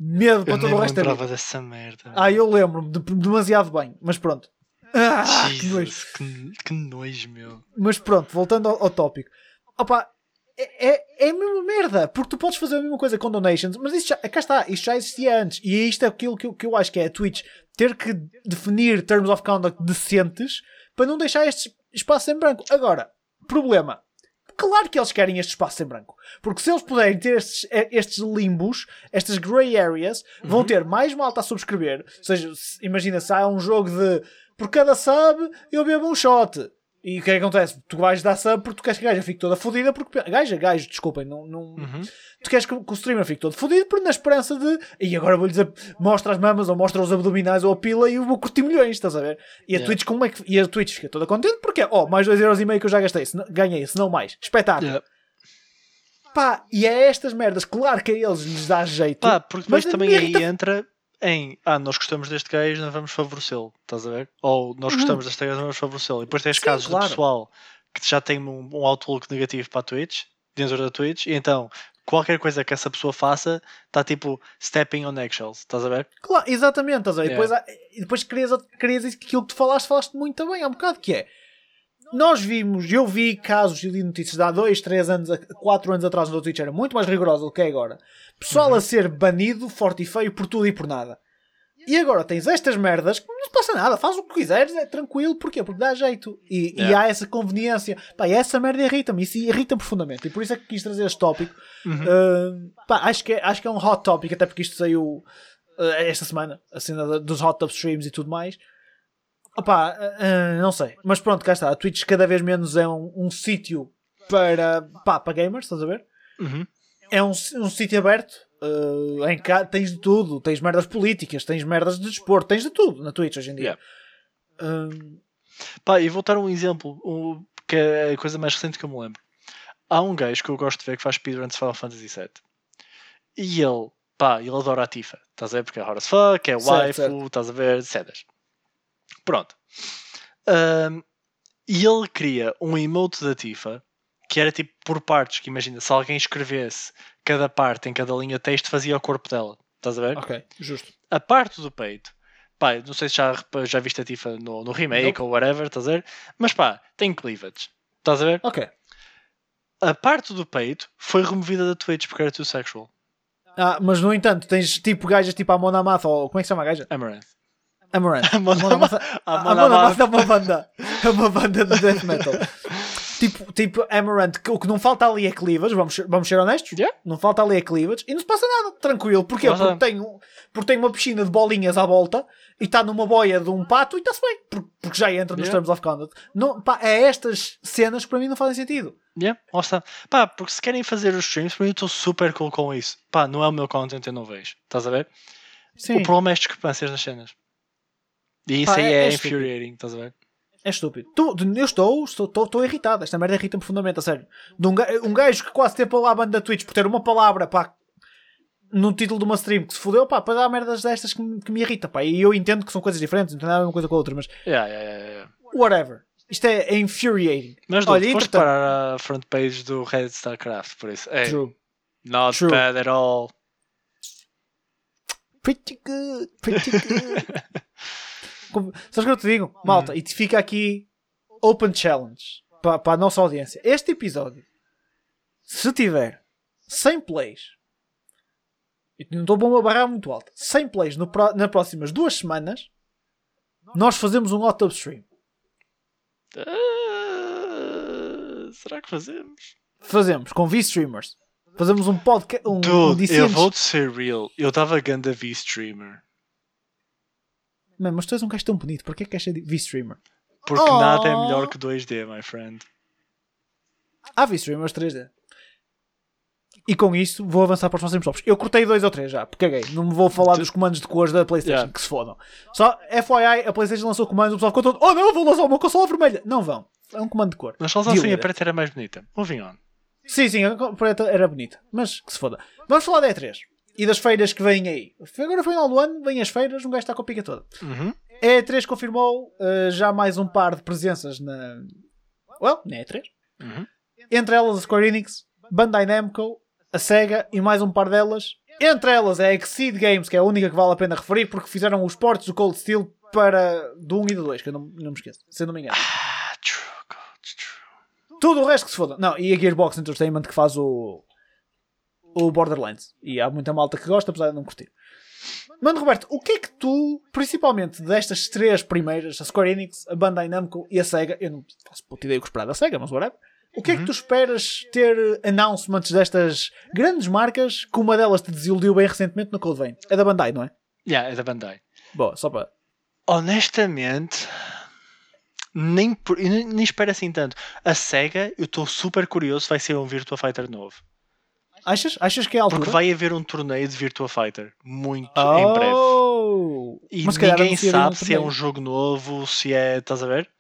[SPEAKER 1] Medo
[SPEAKER 2] Eu
[SPEAKER 1] para
[SPEAKER 2] nem
[SPEAKER 1] todo o resto da vida.
[SPEAKER 2] dessa merda.
[SPEAKER 1] Ah, eu lembro-me de- demasiado bem, mas pronto. Ah, que nojo.
[SPEAKER 2] Jesus, que, que nojo, meu.
[SPEAKER 1] Mas pronto, voltando ao, ao tópico. Opa, é, é, é a mesma merda, porque tu podes fazer a mesma coisa com donations, mas isso já, cá está, isto já existia antes. E isto é aquilo que eu, que eu acho que é a Twitch ter que definir terms of conduct decentes para não deixar este espaço em branco. Agora, problema. Claro que eles querem este espaço em branco. Porque se eles puderem ter estes, eh, estes limbos, estas grey areas, vão ter mais malta a subscrever. Ou seja, se- imagina se há um jogo de por cada sub eu bebo um shot. E o que é que acontece? Tu vais dar sub porque tu queres que a gaja fique toda fodida. Porque, gaja, gajo, desculpem, não, não,
[SPEAKER 2] Uhum.
[SPEAKER 1] tu queres que, que o streamer fique todo fodido na esperança de e agora vou-lhe dizer mostra as mamas ou mostra os abdominais ou a pila e eu vou curtir milhões, estás a ver? E a
[SPEAKER 2] Yeah.
[SPEAKER 1] Twitch como é que e a Twitch fica toda contente porque oh, mais 2,5€ que eu já gastei, se não- ganhei, se não mais. Espetáculo.
[SPEAKER 2] Yeah.
[SPEAKER 1] Pá, e é estas merdas, claro que a eles lhes dá jeito.
[SPEAKER 2] Pá, porque depois também aí entra em ah, nós gostamos deste gajo, não vamos favorecê-lo, estás a ver? Ou nós gostamos deste gajo, não vamos favorecê-lo. E depois tens
[SPEAKER 1] Uhum. Sim,
[SPEAKER 2] casos
[SPEAKER 1] claro.
[SPEAKER 2] de pessoal que já tem um, um outlook negativo para a Twitch, dentro da Twitch, e então qualquer coisa que essa pessoa faça está tipo stepping on eggshells, estás a ver?
[SPEAKER 1] Claro, exatamente, estás a ver? E
[SPEAKER 2] Yeah.
[SPEAKER 1] depois, há- e depois querias aquilo que tu falaste, falaste muito bem, há um bocado que é. Nós vimos, eu vi casos e li notícias de há 2, 3 anos, 4 anos atrás no Twitch era muito mais rigorosa do que é agora. Pessoal
[SPEAKER 2] Uhum.
[SPEAKER 1] a ser banido, forte e feio, por tudo e por nada. E agora tens estas merdas que não se passa nada, faz o que quiseres, é tranquilo, porquê? Porque dá jeito. E, e
[SPEAKER 2] Yeah.
[SPEAKER 1] há essa conveniência. Pá, e essa merda irrita-me, isso irrita profundamente. E por isso é que quis trazer este tópico. Uh, pá, acho, que é, acho que é um hot topic, até porque isto saiu uh, esta semana, a cena dos hot tub streams e tudo mais. Opá, uh, uh, não sei. Mas pronto, cá está. A Twitch cada vez menos é um, um sítio para, pá, para gamers, estás a ver?
[SPEAKER 2] Uhum.
[SPEAKER 1] é um, um sítio aberto. Uh, em cá tens de tudo. Tens merdas políticas, tens merdas de desporto, tens de tudo na Twitch hoje em dia.
[SPEAKER 2] Yeah.
[SPEAKER 1] Um,
[SPEAKER 2] Pá, e vou dar um exemplo, um, que é a coisa mais recente que eu me lembro. Há um gajo que eu gosto de ver que faz speedrun de Final Fantasy VII. E ele, pá, ele adora a Tifa. Estás a ver? Porque é hard as fuck, é
[SPEAKER 1] Certo,
[SPEAKER 2] waifu,
[SPEAKER 1] certo.
[SPEAKER 2] estás a ver? Cedas. Pronto. Um, e ele cria um emote da Tifa que era tipo por partes. Que imagina, se alguém escrevesse cada parte em cada linha de texto, fazia o corpo dela. Estás a ver?
[SPEAKER 1] ok, justo.
[SPEAKER 2] a parte do peito, pá, não sei se já, já viste a Tifa no, no remake ou whatever, estás a ver? Mas pá, tem cleavage, estás a ver?
[SPEAKER 1] Ok.
[SPEAKER 2] A parte do peito foi removida da Twitch porque era too sexual.
[SPEAKER 1] Ah, mas no entanto, tens tipo gajas tipo a Mona Math, ou como é que se chama a gaja?
[SPEAKER 2] Amaranth.
[SPEAKER 1] Amaranth.
[SPEAKER 2] A Mona
[SPEAKER 1] Mona Math-
[SPEAKER 2] Math-
[SPEAKER 1] a
[SPEAKER 2] a
[SPEAKER 1] Mona
[SPEAKER 2] Mona
[SPEAKER 1] Math é uma banda. É uma banda de death metal. tipo, tipo Amaranth, o que não falta ali é cleavage, vamos, ser- vamos ser honestos?
[SPEAKER 2] Yeah.
[SPEAKER 1] Não falta ali é cleavage e não se passa nada, tranquilo. Porquê? Porque tem, um- porque tem uma piscina de bolinhas à volta e está numa boia de um pato e está-se bem, por- porque já entra nos
[SPEAKER 2] Yeah.
[SPEAKER 1] terms of conduct. Não, pá, é estas cenas que para mim não fazem sentido.
[SPEAKER 2] Yeah. Pá, porque se querem fazer os streams, para mim eu estou super cool com isso. Pá, não é o meu content, eu não vejo. Estás a ver?
[SPEAKER 1] Sim,
[SPEAKER 2] O problema é as discrepâncias nas cenas. E isso
[SPEAKER 1] Pá,
[SPEAKER 2] aí
[SPEAKER 1] é-
[SPEAKER 2] é,
[SPEAKER 1] é
[SPEAKER 2] infuriating, estás a ver?
[SPEAKER 1] é estúpido. Tu- eu estou, estou, estou, estou irritado. Esta merda irrita-me profundamente, a sério. De um, um gajo que quase teve lá a banda da Twitch por ter uma palavra, pá, no título de uma stream que se fodeu, pá, para dar merdas destas que, me- que me irrita, pá. E eu entendo que são coisas diferentes, não tem nada a ver uma coisa com a outra, mas
[SPEAKER 2] Yeah, yeah, yeah,
[SPEAKER 1] whatever. Isto é, é infuriating.
[SPEAKER 2] Mas
[SPEAKER 1] Olha,
[SPEAKER 2] Olha, foste parar a front page do Reddit StarCraft, por isso. Hey,
[SPEAKER 1] True.
[SPEAKER 2] not
[SPEAKER 1] True.
[SPEAKER 2] bad at all.
[SPEAKER 1] Pretty good, pretty good. (laughs) Sabes o que eu te digo? Malta, e te fica aqui open challenge para, para a nossa audiência. Este episódio, se tiver 100 plays, e não estou bom a barrar muito alto, 100 plays no nas próximas duas semanas, nós fazemos um hot tub stream.
[SPEAKER 2] Ah, será que fazemos?
[SPEAKER 1] Fazemos com V-streamers. Fazemos um podcast. Um, um
[SPEAKER 2] Dude, eu
[SPEAKER 1] Dissentes.
[SPEAKER 2] vou-te ser real. Eu estava ganda V-streamer.
[SPEAKER 1] Man, mas tu és um gajo tão bonito, porquê que queres ser V-streamer?
[SPEAKER 2] Porque
[SPEAKER 1] Oh.
[SPEAKER 2] nada é melhor que 2D, my friend.
[SPEAKER 1] Há V-streamers 3D. E com isso vou avançar para os próximos tópicos. Eu cortei dois ou três já, porque caguei. Não me vou falar dos comandos de cores da PlayStation,
[SPEAKER 2] Yeah.
[SPEAKER 1] que se fodam. Só FYI, a PlayStation lançou comandos, o pessoal ficou todo, oh não, vou lançar uma consola vermelha. Não vão. É um comando de cor.
[SPEAKER 2] Mas só assim a preta era mais bonita. Moving on.
[SPEAKER 1] Sim, sim, a preta era bonita. Mas que se foda. Vamos falar da E3 e das feiras que vêm aí. Agora, no final do ano, vêm as feiras, um gajo está com a pica toda.
[SPEAKER 2] Uhum.
[SPEAKER 1] A E3 confirmou uh, já mais um par de presenças na. Well, na E3.
[SPEAKER 2] Uhum.
[SPEAKER 1] Entre elas a Square Enix, Bandai Namco, a Sega e mais um par delas. Entre elas a Exceed Games, que é a única que vale a pena referir, porque fizeram os portos do Cold Steel para do 1 e do 2, que eu não, não me esqueço, se eu não me engano.
[SPEAKER 2] Ah, true, God, true.
[SPEAKER 1] Tudo o resto que se foda. Não, e a Gearbox Entertainment que faz o. o Borderlands. E há muita malta que gosta, apesar de não curtir. Mano, Roberto, o que é que tu, principalmente destas três primeiras, a Square Enix, a Bandai Namco e a Sega, eu não faço puta ideia o que esperar da Sega, mas whatever. O que é que tu esperas ter announcements destas grandes marcas, que uma delas te desiludiu bem recentemente no Code Vein? É da Bandai, não é?
[SPEAKER 2] Yeah, é da Bandai.
[SPEAKER 1] Boa, só para.
[SPEAKER 2] Honestamente, nem, por- nem, espero assim tanto. A SEGA, eu estou super curioso vai ser um Virtua Fighter novo.
[SPEAKER 1] Achas? Achas que é a altura?
[SPEAKER 2] Porque vai haver um torneio de Virtua Fighter muito em breve.
[SPEAKER 1] Oh!
[SPEAKER 2] E
[SPEAKER 1] Mas
[SPEAKER 2] ninguém sabe
[SPEAKER 1] um
[SPEAKER 2] se é um jogo novo, se é. Estás a ver?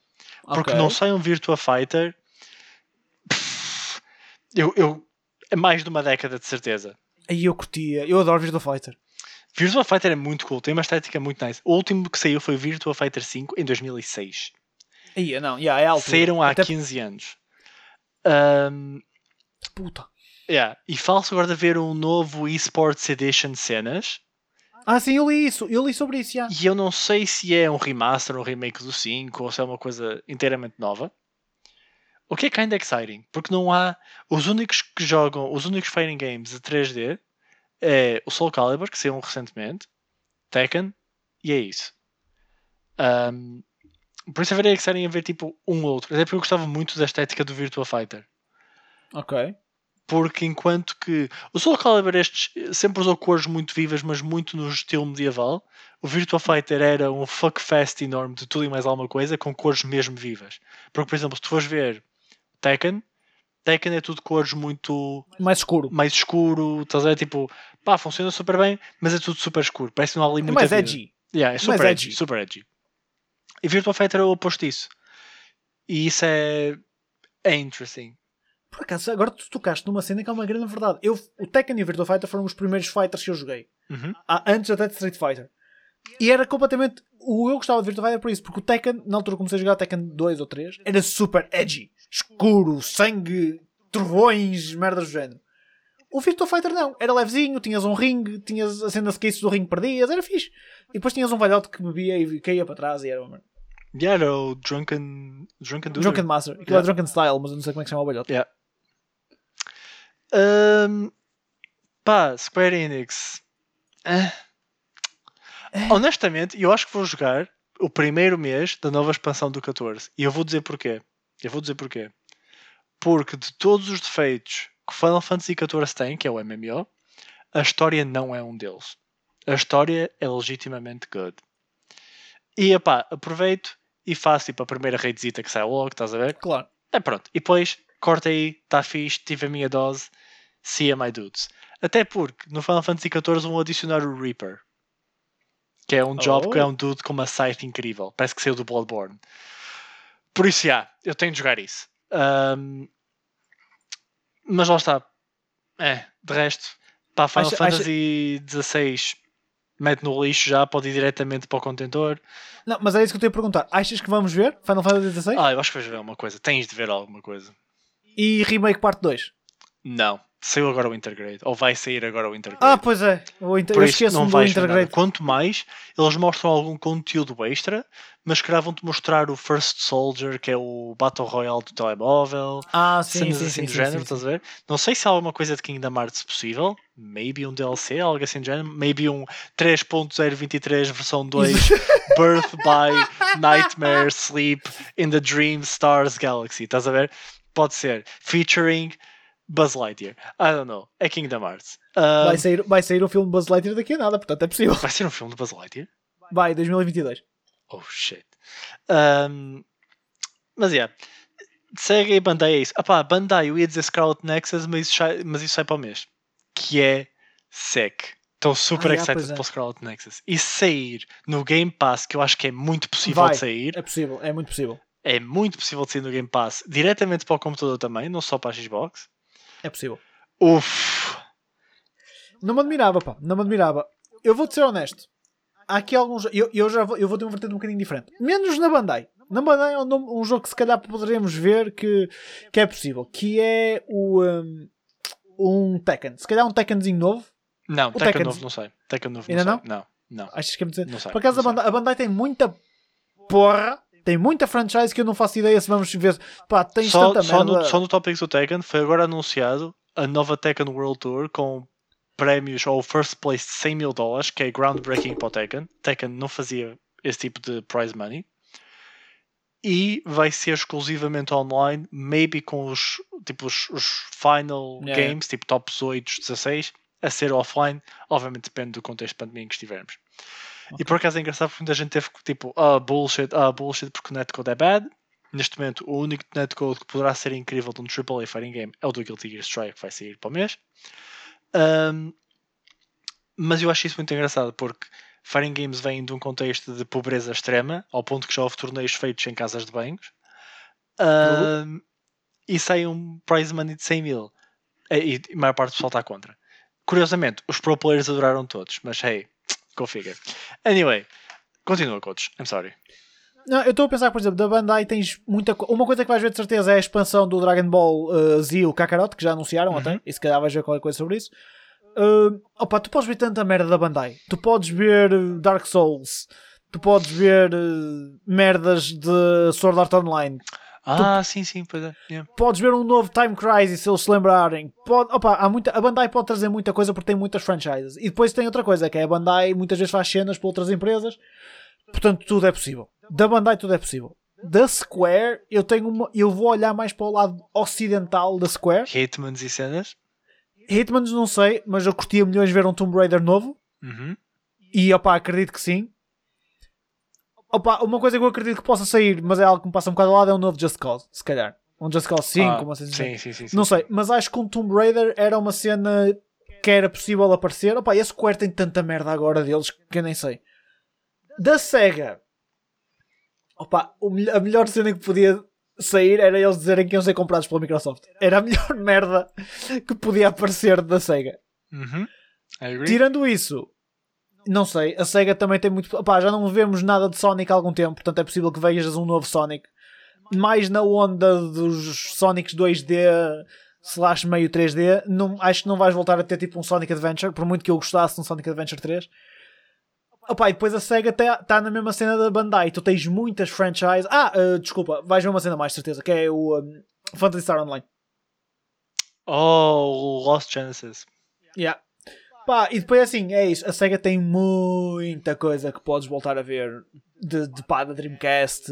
[SPEAKER 2] Porque
[SPEAKER 1] Ok.
[SPEAKER 2] não sai um Virtua Fighter. Pff, Eu, eu, é mais de uma década de certeza.
[SPEAKER 1] Aí eu curtia. Eu adoro Virtua Fighter.
[SPEAKER 2] Virtua Fighter é muito cool, tem uma estética muito nice. O último que saiu foi Virtua Fighter 5 em 2006.
[SPEAKER 1] Aí, não, yeah, é a altura.
[SPEAKER 2] Saíram há
[SPEAKER 1] Até
[SPEAKER 2] 15 anos. Ahm,
[SPEAKER 1] puta.
[SPEAKER 2] Yeah. E fala-se agora de haver um novo eSports Edition cenas.
[SPEAKER 1] Ah, sim, eu li isso. Eu li sobre isso, já.
[SPEAKER 2] E eu não sei se é um remaster ou um remake do 5 ou se é uma coisa inteiramente nova. O que é kinda exciting, porque não há. Os únicos que jogam, os únicos fighting games de 3D é o Soul Calibur, que saiu recentemente, Tekken, e é isso. Ahm, por isso haveria exciting a ver tipo um outro. Até porque eu gostava muito da estética do Virtua Fighter.
[SPEAKER 1] Ok.
[SPEAKER 2] Porque enquanto que o Soul Calibur estes sempre usou cores muito vivas, mas muito no estilo medieval, o Virtua Fighter era um fuckfest enorme de tudo e mais alguma coisa, com cores mesmo vivas. Porque, por exemplo, se tu fores ver Tekken, Tekken é tudo cores muito
[SPEAKER 1] Mais escuro.
[SPEAKER 2] mais escuro, estás a ver? Tipo, pá, funciona super bem, mas é tudo super escuro. Parece que não há ali
[SPEAKER 1] É
[SPEAKER 2] muita
[SPEAKER 1] mais
[SPEAKER 2] vida.
[SPEAKER 1] edgy.
[SPEAKER 2] Yeah, é super
[SPEAKER 1] mais
[SPEAKER 2] edgy,
[SPEAKER 1] edgy.
[SPEAKER 2] super edgy. E Virtua Fighter é o oposto disso. E isso é. é interesting.
[SPEAKER 1] Por acaso, agora tu tocaste numa cena que é uma grande verdade. Eu, o Tekken e o Virtua Fighter foram os primeiros fighters que eu joguei.
[SPEAKER 2] Uhum.
[SPEAKER 1] Ah, antes até de Street Fighter. E era completamente. O eu gostava de Virtua Fighter por isso, porque o Tekken, na altura que comecei a jogar Tekken 2 ou 3, era super edgy, escuro, sangue, trovões, merdas do género. O Virtua Fighter não, era levezinho, tinhas um ringue, tinhas a cena de cases do ringue perdias, era fixe. E depois tinhas um velhote que bebia e caía para trás e era uma.
[SPEAKER 2] Yeah, era o Drunken. Drunken.
[SPEAKER 1] Drunken Master. Aquilo
[SPEAKER 2] Yeah.
[SPEAKER 1] é Drunken Style, mas eu não sei como é que se chama o velhote.
[SPEAKER 2] Yeah. Ahm, pá, Square Enix. Ah. Honestamente, eu acho que vou jogar o primeiro mês da nova expansão do 14. E eu vou dizer porquê. Eu vou dizer porquê. Porque de todos os defeitos que Final Fantasy XIV tem, que é o MMO, a história não é um deles. A história é legitimamente good. E epá, aproveito e faço tipo a primeira raidezita que sai logo, estás a ver?
[SPEAKER 1] Claro.
[SPEAKER 2] É pronto. E depois, corta aí, está fixe, tive a minha dose, see ya my dudes. Até porque no Final Fantasy XIV vão adicionar o Reaper. Que é um job
[SPEAKER 1] Oh.
[SPEAKER 2] que é um dude com uma site incrível. Parece que saiu do Bloodborne. Por isso, já, eu tenho de jogar isso. Ahm, mas lá está. É, de resto, para Final
[SPEAKER 1] Acha-
[SPEAKER 2] Fantasy XVI, mete no lixo já, pode ir diretamente para o contentor.
[SPEAKER 1] Não, mas é isso que eu tenho a perguntar. Achas que vamos ver Final Fantasy XVI?
[SPEAKER 2] Ah, eu acho que vais ver alguma coisa. Tens de ver alguma coisa.
[SPEAKER 1] E Remake Parte 2?
[SPEAKER 2] Não. Saiu agora o Intergrade. Ou vai sair agora o Intergrade.
[SPEAKER 1] Ah, pois é. O inter...
[SPEAKER 2] Por
[SPEAKER 1] Eu esqueço do
[SPEAKER 2] ver nada.
[SPEAKER 1] Intergrade.
[SPEAKER 2] Quanto mais, eles mostram algum conteúdo extra, mas que vão-te mostrar o First Soldier, que é o Battle Royale do telemóvel,
[SPEAKER 1] Ah, sim,
[SPEAKER 2] cenas
[SPEAKER 1] sim,
[SPEAKER 2] assim
[SPEAKER 1] sim,
[SPEAKER 2] do
[SPEAKER 1] sim,
[SPEAKER 2] género,
[SPEAKER 1] sim,
[SPEAKER 2] estás a ver? Não sei se há alguma coisa de Kingdom Hearts possível, maybe um DLC, algo assim do género, maybe um 3.023 versão (laughs) 2, Birth by Nightmare Sleep in the Dream Stars Galaxy, estás a ver? Pode ser, featuring Buzz Lightyear. I don't know, é Kingdom Hearts. Ah,
[SPEAKER 1] Vai sair, vai sair um filme Buzz Lightyear daqui a nada, portanto é possível.
[SPEAKER 2] vai ser um filme de Buzz Lightyear?
[SPEAKER 1] Vai, 2022.
[SPEAKER 2] Oh shit. Um, mas yeah. Segue aí Bandai é isso. Ah pá, Bandai, eu ia dizer Scarlet Nexus, mas isso, sai, mas isso sai para o mês. Que é sick. Estou super
[SPEAKER 1] Ah,
[SPEAKER 2] excited
[SPEAKER 1] é.
[SPEAKER 2] para o Scarlet Nexus. E sair no Game Pass, que eu acho que é muito possível
[SPEAKER 1] Vai.
[SPEAKER 2] de sair,
[SPEAKER 1] É possível, é muito possível.
[SPEAKER 2] É muito possível de sair no Game Pass, diretamente para o computador também, não só para a Xbox.
[SPEAKER 1] É possível.
[SPEAKER 2] Uff.
[SPEAKER 1] Não me admirava, pá. Não me admirava. Eu vou-te ser honesto. Há aqui alguns. Eu, eu já vou, eu vou ter um vertente um bocadinho diferente. Menos na Bandai. Na Bandai é um, um jogo que se calhar poderemos ver que, que é possível. Que é o. Um, um Tekken. Se calhar um Tekkenzinho novo.
[SPEAKER 2] Não,
[SPEAKER 1] O
[SPEAKER 2] Tekken
[SPEAKER 1] Tekken-
[SPEAKER 2] novo não sei. Tekken novo
[SPEAKER 1] Ainda
[SPEAKER 2] não sei. Não, não.
[SPEAKER 1] Achas que é muito.
[SPEAKER 2] Não sei.
[SPEAKER 1] Por acaso a
[SPEAKER 2] não.
[SPEAKER 1] Bandai, a Bandai tem muita porra. Tem muita franchise que eu não faço ideia se vamos ver. Pá, tens
[SPEAKER 2] só,
[SPEAKER 1] tanta
[SPEAKER 2] só,
[SPEAKER 1] merda.
[SPEAKER 2] no, só no Topics do Tekken foi agora anunciado a nova Tekken World Tour com prémios ao first place de 100 mil dólares, que é groundbreaking para o Tekken. Tekken não fazia esse tipo de prize money. E vai ser exclusivamente online, maybe com os, tipo, os, os final
[SPEAKER 1] Yeah.
[SPEAKER 2] games, tipo top 8, 16, a ser offline. Obviamente depende do contexto de pandemia em que estivermos. E por acaso é engraçado porque muita gente teve tipo, ah, bullshit, ah, bullshit, porque o netcode é bad. Neste momento, o único netcode que poderá ser incrível de um AAA fighting game é o do Guilty Gear Strike, que vai sair para o mês. Ahm, mas eu acho isso muito engraçado porque fighting games vêm de um contexto de pobreza extrema, ao ponto que já houve torneios feitos em casas de banhos. Ahm, e sai um prize money de 100 mil. E, e a maior parte do pessoal está contra. Curiosamente, os pro players adoraram todos, mas hey, go figure. Anyway, continua, coach. I'm sorry.
[SPEAKER 1] Não, eu estou a pensar, por exemplo, da Bandai tens muita Uma coisa que vais ver de certeza é a expansão do Dragon Ball uh, Z e o Kakarot, que já anunciaram
[SPEAKER 2] Uhum.
[SPEAKER 1] até, e se calhar vais ver qualquer coisa sobre isso. Uh, opa, tu podes ver tanta merda da Bandai. Tu podes ver uh, Dark Souls, tu podes ver uh, merdas de Sword Art Online,
[SPEAKER 2] Ah, sim, sim, pois é. yeah.
[SPEAKER 1] podes ver um novo Time Crisis se eles se lembrarem. Pode, opa, há muita, a Bandai pode trazer muita coisa porque tem muitas franchises. E depois tem outra coisa, que é a Bandai muitas vezes faz cenas para outras empresas. Portanto, tudo é possível. Da Bandai tudo é possível. Da Square, eu tenho uma, eu vou olhar mais para o lado ocidental da Square.
[SPEAKER 2] Hitmans e cenas.
[SPEAKER 1] Hitmans não sei, mas eu curtia milhões ver um Tomb Raider novo.
[SPEAKER 2] Uhum.
[SPEAKER 1] E opa, acredito que sim. Opa, uma coisa que eu acredito que possa sair, mas é algo que me passa um bocado ao lado, é um novo Just Cause, se calhar. Um Just Cause 5,
[SPEAKER 2] Ah,
[SPEAKER 1] uma cena assim.
[SPEAKER 2] sim, sim, sim, sim.
[SPEAKER 1] Não sei, mas acho que um Tomb Raider era uma cena que era possível aparecer. Opa, esse Square tem tanta merda agora deles que eu nem sei. Da SEGA, opa, a melhor cena que podia sair era eles dizerem que iam ser comprados pela Microsoft. Era a melhor (laughs) merda que podia aparecer da SEGA.
[SPEAKER 2] Uhum.
[SPEAKER 1] Tirando isso, não sei, a SEGA também tem muito. Já não vemos nada de Sonic há algum tempo, portanto é possível que vejas um novo Sonic. Mais na onda dos Sonics 2D slash meio 3D, não, acho que não vais voltar a ter tipo um Sonic Adventure, por muito que eu gostasse de um Sonic Adventure 3. Opá, e depois a SEGA está na mesma cena da Bandai, tu tens muitas franchises. Ah, uh, desculpa, vais ver uma cena mais certeza, que é o um, Phantasy Star Online.
[SPEAKER 2] Oh, Lost Genesis.
[SPEAKER 1] Yeah. Pá, e depois assim, é isso. A SEGA tem muita coisa que podes voltar a ver de, de pá, da Dreamcast.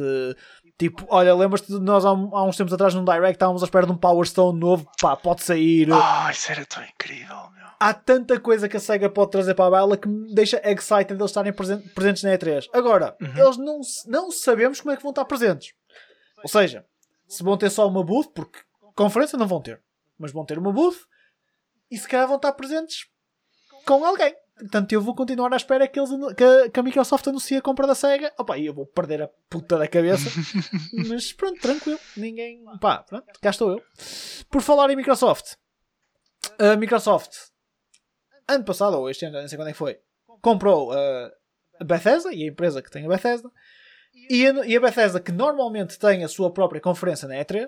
[SPEAKER 1] Tipo, olha, lembras-te de nós há, há uns tempos atrás num Direct estávamos à espera de um Power Stone novo, pá, pode sair.
[SPEAKER 2] Ah, isso era tão incrível, meu.
[SPEAKER 1] Há tanta coisa que a SEGA pode trazer para a baila que me deixa excited eles estarem presen- presentes na E3. Agora,
[SPEAKER 2] Uhum.
[SPEAKER 1] eles não, não sabemos como é que vão estar presentes. Ou seja, se vão ter só uma booth, porque conferência não vão ter, mas vão ter uma booth e se calhar vão estar presentes com alguém. Portanto, eu vou continuar à espera que, eles, que, a, que a Microsoft anuncie a compra da SEGA. Opa, e eu vou perder a puta da cabeça. (laughs) mas pronto, tranquilo. Ninguém. Pá, pronto, cá estou eu. Por falar em Microsoft, a Microsoft, ano passado, ou este ano, não sei quando é que foi, comprou a Bethesda e a empresa que tem a Bethesda. E a, e a Bethesda, que normalmente tem a sua própria conferência na E3,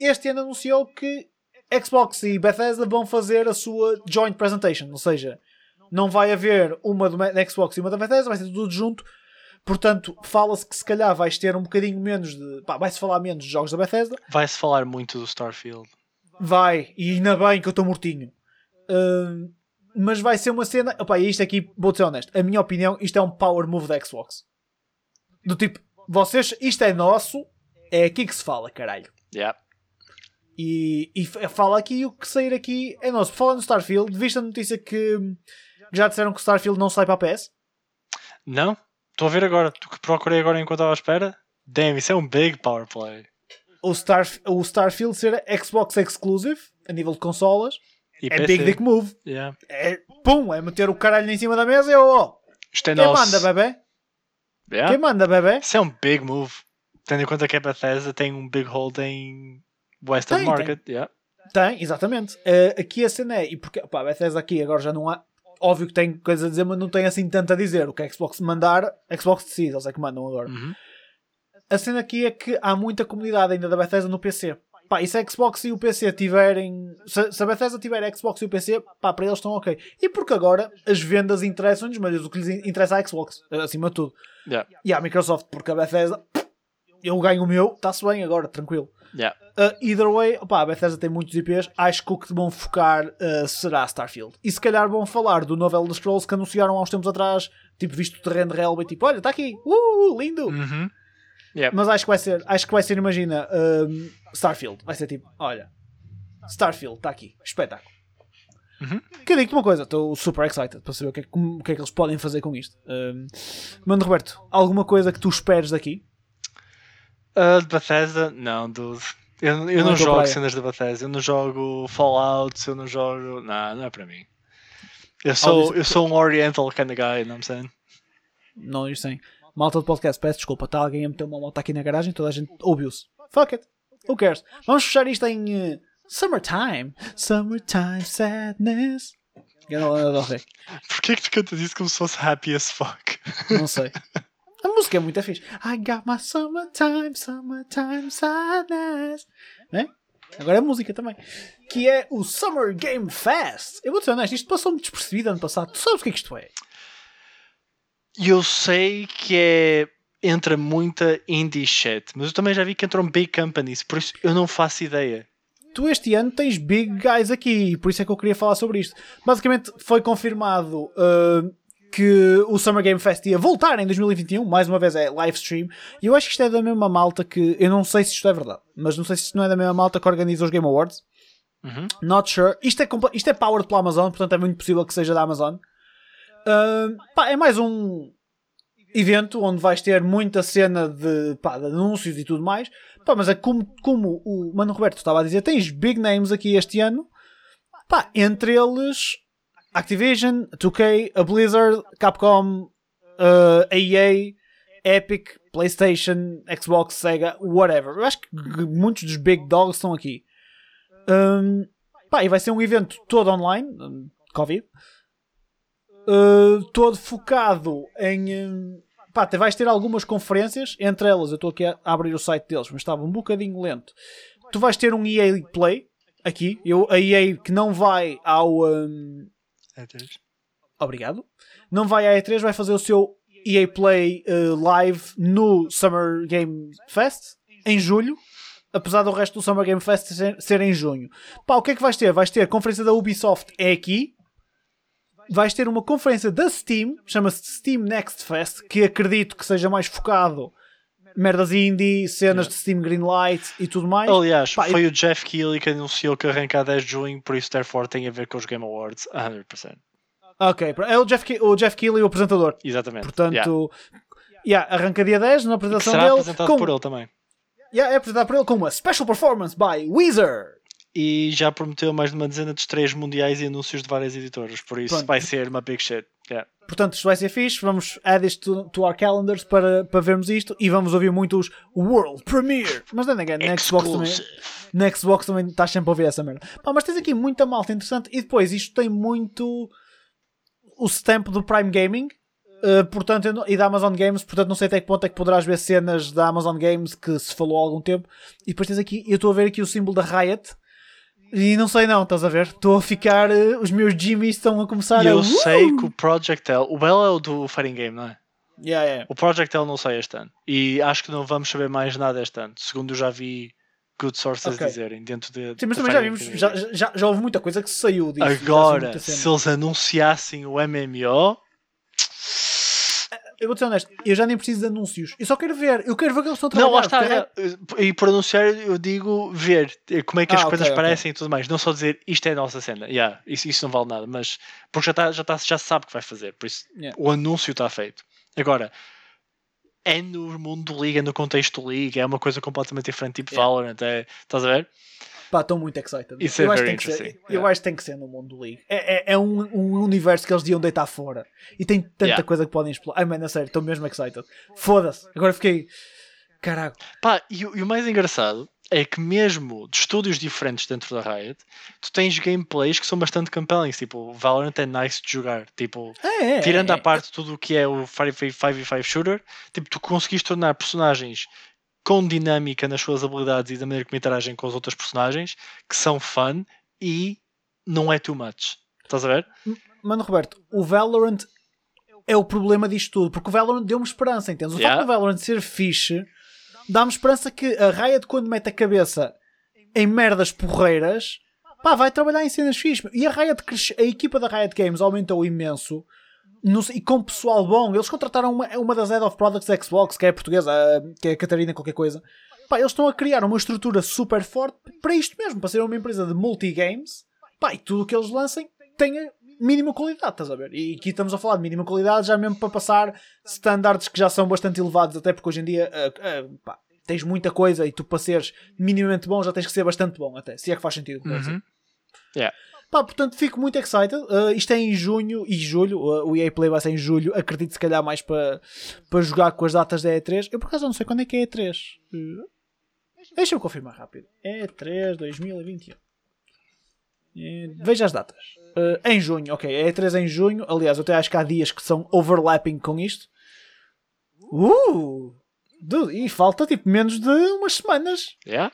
[SPEAKER 1] este ano anunciou que Xbox e Bethesda vão fazer a sua joint presentation. Ou seja, não vai haver uma do- da Xbox e uma da Bethesda, vai ser tudo junto. Portanto, fala-se que se calhar vais ter um bocadinho menos de. Pá, vai-se falar menos de jogos da Bethesda.
[SPEAKER 2] Vai-se falar muito do Starfield.
[SPEAKER 1] Vai, e ainda bem que eu estou mortinho. Hum, mas vai ser uma cena. Opa, e isto aqui, vou ser honesto, a minha opinião, isto é um power move da Xbox. Do tipo, vocês, isto é nosso, é aqui que se fala, caralho.
[SPEAKER 2] Yeah.
[SPEAKER 1] E, e f- fala aqui e o que sair aqui é nosso. Falar no Starfield, viste a notícia que já disseram que o Starfield não sai para a PS?
[SPEAKER 2] Não? Estou a ver agora. Tu que procurei agora enquanto estava à espera. Damn, isso é um big power play.
[SPEAKER 1] O, Star, o Starfield ser Xbox exclusive, a nível de consolas,
[SPEAKER 2] E
[SPEAKER 1] é
[SPEAKER 2] PC.
[SPEAKER 1] big dick move.
[SPEAKER 2] Yeah.
[SPEAKER 1] É, pum, é meter o caralho em cima da mesa e eu, ó,
[SPEAKER 2] Isto é
[SPEAKER 1] quem
[SPEAKER 2] nosso.
[SPEAKER 1] manda, bebê?
[SPEAKER 2] Yeah.
[SPEAKER 1] Quem manda, bebê?
[SPEAKER 2] Isso é um big move. Tendo em conta que a Bethesda tem um big hold em Western
[SPEAKER 1] Tem,
[SPEAKER 2] Market. Yeah.
[SPEAKER 1] Tem, exatamente. Eh, aqui a cena é, e porque, pá, a Bethesda aqui agora já não há, óbvio que tem coisa a dizer, mas não tem assim tanto a dizer. O que a Xbox mandar, a Xbox decide, eles é que mandam agora.
[SPEAKER 2] Uhum.
[SPEAKER 1] A cena aqui é que há muita comunidade ainda da Bethesda no PC. Pá, e se a Xbox e o PC tiverem. Se, se a Bethesda tiver a Xbox e o PC, pá, para eles estão ok. E porque agora as vendas interessam-nos, mas o que lhes interessa é a Xbox, acima de tudo.
[SPEAKER 2] Yeah.
[SPEAKER 1] E a Microsoft, porque a Bethesda, eu ganho o meu, está-se bem agora, tranquilo.
[SPEAKER 2] Yeah.
[SPEAKER 1] Uh, either way, opá, a Bethesda tem muitos IPs. Acho que o que vão focar uh, será Starfield. E se calhar vão falar do novo Elder Scrolls que anunciaram há uns tempos atrás, tipo, visto o terreno de relva e tipo, olha, está aqui, uh, lindo.
[SPEAKER 2] Uhum. Yep.
[SPEAKER 1] Mas acho que vai ser, acho que vai ser, imagina, um, Starfield. Vai ser tipo, olha, Starfield, está aqui, espetáculo.
[SPEAKER 2] Uhum.
[SPEAKER 1] Que eu digo-te uma coisa, estou super excited para saber o que, é, que- o que é que eles podem fazer com isto. Um, Mano Roberto, alguma coisa que tu esperes daqui?
[SPEAKER 2] Uh, de Bethesda? Não, dude. Eu, eu
[SPEAKER 1] Não
[SPEAKER 2] não, jogo cenas da Bethesda. Eu não jogo Fallout. Eu não jogo. Não, não é para mim. Eu sou, eu sou um Oriental kind of guy, não me saying?
[SPEAKER 1] Não isto sem. Malta do podcast, peço desculpa, está alguém a meter uma moto aqui na garagem, toda a gente ouviu-se. Fuck it. Who cares? Vamos fechar isto em eh, Summertime. Summertime Sadness. Eu eu sei.
[SPEAKER 2] Porquê que tu cantas isso como se fosse happy as fuck?
[SPEAKER 1] Não sei. (laughs) A música é muito fixe. I got my summertime, summertime sadness. Né? Agora é música também. Que é o Summer Game Fest. Eu vou ser honesto, isto passou-me despercebido ano passado. Tu sabes o que é que isto é?
[SPEAKER 2] Eu sei que é. Entra muita indie shit, mas eu também já vi que entram big companies, por isso eu não faço ideia.
[SPEAKER 1] tu este ano tens big guys aqui, por isso é que eu queria falar sobre isto. Basicamente foi confirmado uh, que o Summer Game Fest ia voltar em 2021, mais uma vez é live stream, e eu acho que isto é da mesma malta que, eu não sei se isto é verdade, mas não sei se isto não é da mesma malta que organiza os Game Awards.
[SPEAKER 2] Uhum.
[SPEAKER 1] Not sure. Isto é, isto é powered pela Amazon, portanto é muito possível que seja da Amazon. Uh, pá, é mais um evento onde vais ter muita cena de, pá, de anúncios e tudo mais. Pá, mas é como, como o Mano Roberto estava a dizer, tens big names aqui este ano. Pá, entre eles Activision, 2K, a Blizzard, Capcom, uh, EA, Epic, PlayStation, Xbox, Sega, whatever. Eu acho que muitos dos big dogs estão aqui. Um, pá, e vai ser um evento todo online, um, Covid, uh, todo focado em. Um, pá, vais ter algumas conferências, entre elas, eu estou aqui a abrir o site deles, mas estava um bocadinho lento. Tu vais ter um EA Play aqui, eu, a EA que não vai ao. Um,
[SPEAKER 2] E3.
[SPEAKER 1] Obrigado. Não vai à E3, vai fazer o seu EA Play uh, Live no Summer Game Fest em julho. Apesar do resto do Summer Game Fest ser, ser em junho. Pá, o que é que vais ter? Vais ter a conferência da Ubisoft é aqui. Vais ter uma conferência da Steam, chama-se Steam Next Fest, que acredito que seja mais focado merdas indie, cenas de Steam Greenlight e tudo mais.
[SPEAKER 2] Aliás,
[SPEAKER 1] Pá,
[SPEAKER 2] foi o Jeff Keighley que anunciou que arranca a 10 de junho, por isso, therefore, tem a ver com os Game Awards 100%.
[SPEAKER 1] Ok, é o Jeff, Ke- o Jeff Keighley, o apresentador.
[SPEAKER 2] Exatamente.
[SPEAKER 1] Portanto,
[SPEAKER 2] Yeah.
[SPEAKER 1] yeah, arranca dia 10 na apresentação
[SPEAKER 2] será
[SPEAKER 1] dele.
[SPEAKER 2] apresentado
[SPEAKER 1] com,
[SPEAKER 2] por ele também.
[SPEAKER 1] Yeah, é apresentado por ele com uma special performance by Weezer.
[SPEAKER 2] E já prometeu mais de uma dezena de estreias mundiais e anúncios de várias editoras, por isso
[SPEAKER 1] Pronto.
[SPEAKER 2] vai ser uma big shit. Yeah.
[SPEAKER 1] Portanto, isto vai ser fixe. Vamos add isto to, to our calendars para, para vermos isto e vamos ouvir muito os World Premiere. Mas then again, na Xbox também, na Xbox também estás sempre a ouvir essa merda. Pá, mas tens aqui muita malta interessante e depois isto tem muito o stamp do Prime Gaming. Uh, portanto, não- e da Amazon Games, portanto não sei até que ponto é que poderás ver cenas da Amazon Games que se falou há algum tempo. E depois tens aqui, eu estou a ver aqui o símbolo da Riot e não sei não, estás a ver? Estou a ficar, uh, os meus Jimmys estão a começar
[SPEAKER 2] E
[SPEAKER 1] a.
[SPEAKER 2] eu
[SPEAKER 1] Uh!
[SPEAKER 2] sei que o Project L, o Bell é o do Fighting Game, não é?
[SPEAKER 1] Yeah, yeah.
[SPEAKER 2] O Project L não sai este ano. E acho que não vamos saber mais nada este ano, segundo eu já vi good sources
[SPEAKER 1] Ok.
[SPEAKER 2] dizerem dentro de.
[SPEAKER 1] Sim, mas também já vimos, já, já, já houve muita coisa que saiu disso.
[SPEAKER 2] Agora, se eles anunciassem o MMO,
[SPEAKER 1] Eu vou ser honesto, eu já nem preciso de anúncios. Eu só quero ver. Eu quero ver o que eles estão a
[SPEAKER 2] Não, lá
[SPEAKER 1] trabalhar.
[SPEAKER 2] está.
[SPEAKER 1] porque é-
[SPEAKER 2] E por anunciar, eu digo ver eh, como é que as
[SPEAKER 1] Ah,
[SPEAKER 2] coisas
[SPEAKER 1] ok, ok.
[SPEAKER 2] parecem e tudo mais. Não só dizer isto é a nossa cena. Yeah, isso, isso não vale nada, mas porque já, tá, já, tá, já se sabe que vai fazer. Por isso
[SPEAKER 1] Yeah.
[SPEAKER 2] o anúncio está feito. Agora, é no mundo do League, é no contexto do League, é uma coisa completamente diferente, tipo
[SPEAKER 1] Yeah.
[SPEAKER 2] Valorant. É, estás a ver?
[SPEAKER 1] Pá, estou muito excited.
[SPEAKER 2] Isso
[SPEAKER 1] eu
[SPEAKER 2] é
[SPEAKER 1] acho
[SPEAKER 2] very
[SPEAKER 1] tem que ser. Eu
[SPEAKER 2] Yeah.
[SPEAKER 1] acho que tem que ser no mundo do League. É, é, é um, um universo que eles deviam deitar fora. E tem tanta
[SPEAKER 2] Yeah.
[SPEAKER 1] coisa que podem explorar. Ai, mano, a sério, estou mesmo excited. Foda-se. Agora fiquei. Caraca.
[SPEAKER 2] Pá, e, o- e o mais engraçado é que mesmo de estúdios diferentes dentro da Riot, tu tens gameplays que são bastante compelling. Tipo, o Valorant é nice de jogar. Tipo,
[SPEAKER 1] É, é,
[SPEAKER 2] tirando
[SPEAKER 1] é,
[SPEAKER 2] à parte tudo o que é o 5v5 shooter, tipo, tu conseguiste tornar personagens com dinâmica nas suas habilidades e da maneira como interagem com as outras personagens, que são fun e não é too much. Estás a ver?
[SPEAKER 1] Mano, Roberto, o Valorant é o problema disto tudo, porque o Valorant deu-me esperança, entendes? O
[SPEAKER 2] Yeah.
[SPEAKER 1] facto do Valorant ser fixe dá-me esperança que a Riot, quando mete a cabeça em merdas porreiras, pá, vai trabalhar em cenas fixe. E a Riot cresce, a equipa da Riot Games aumentou imenso. No- e com pessoal bom, eles contrataram uma, uma das Head of Products da Xbox, que é portuguesa, a- que é a Catarina qualquer coisa. Pá, eles estão a criar uma estrutura super forte para isto mesmo, para ser uma empresa de multigames. Pá, e tudo o que eles lancem tenha mínima qualidade, estás a ver? E aqui estamos a falar de mínima qualidade já mesmo para passar standards que já são bastante elevados, até porque hoje em dia ah, ah, pá, tens muita coisa e tu para seres minimamente bom já tens que ser bastante bom, até, se é que faz sentido. dizer.
[SPEAKER 2] Yeah.
[SPEAKER 1] Pá, portanto, fico muito excited. Uh, isto é em junho e julho. Uh, o EA Play vai ser em julho. Acredito, se calhar, mais para jogar com as datas da E3. Eu, por acaso, não sei quando é que é E3. Uh, Deixa-me confirmar rápido. E3 2021. Uh, veja as datas. Em junho, ok. É E3 em junho. Aliás, eu até acho que há dias que são overlapping com isto. Uh! Dude, e falta tipo menos de umas semanas.
[SPEAKER 2] Yeah.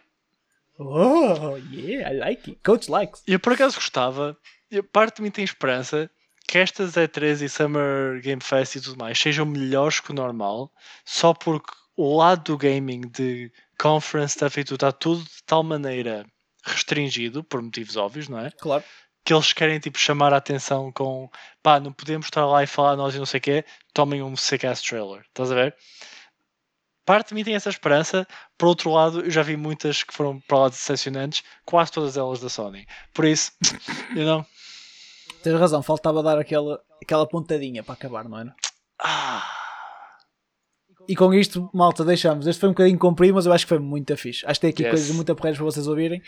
[SPEAKER 1] Oh, yeah, I like it. Coach likes.
[SPEAKER 2] Eu por acaso gostava, eu- parte de mim tem esperança que estas E3 e Summer Game Fest e tudo mais sejam melhores que o normal, só porque o lado do gaming de conference stuff e tudo está tudo de tal maneira restringido, por motivos óbvios, não é?
[SPEAKER 1] Claro.
[SPEAKER 2] Que eles querem tipo chamar a atenção com pá, não podemos estar lá e falar nós e não sei o quê, tomem um ass trailer, estás a ver? Parte de mim tem essa esperança, por outro lado, eu já vi muitas que foram para lá decepcionantes, quase todas elas da Sony. Por isso, (laughs) you know,
[SPEAKER 1] Tens razão, faltava dar aquela, aquela pontadinha para acabar, não era?
[SPEAKER 2] ah,
[SPEAKER 1] E com isto, malta, deixamos. Este foi um bocadinho comprido, mas eu acho que foi muito fixe. Acho que tem aqui
[SPEAKER 2] Yes.
[SPEAKER 1] coisas muito porreiras para vocês ouvirem.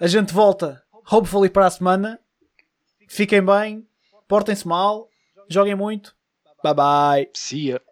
[SPEAKER 1] A gente volta, hopefully, para a semana. Fiquem bem, portem-se mal, joguem muito. Bye bye.
[SPEAKER 2] See ya.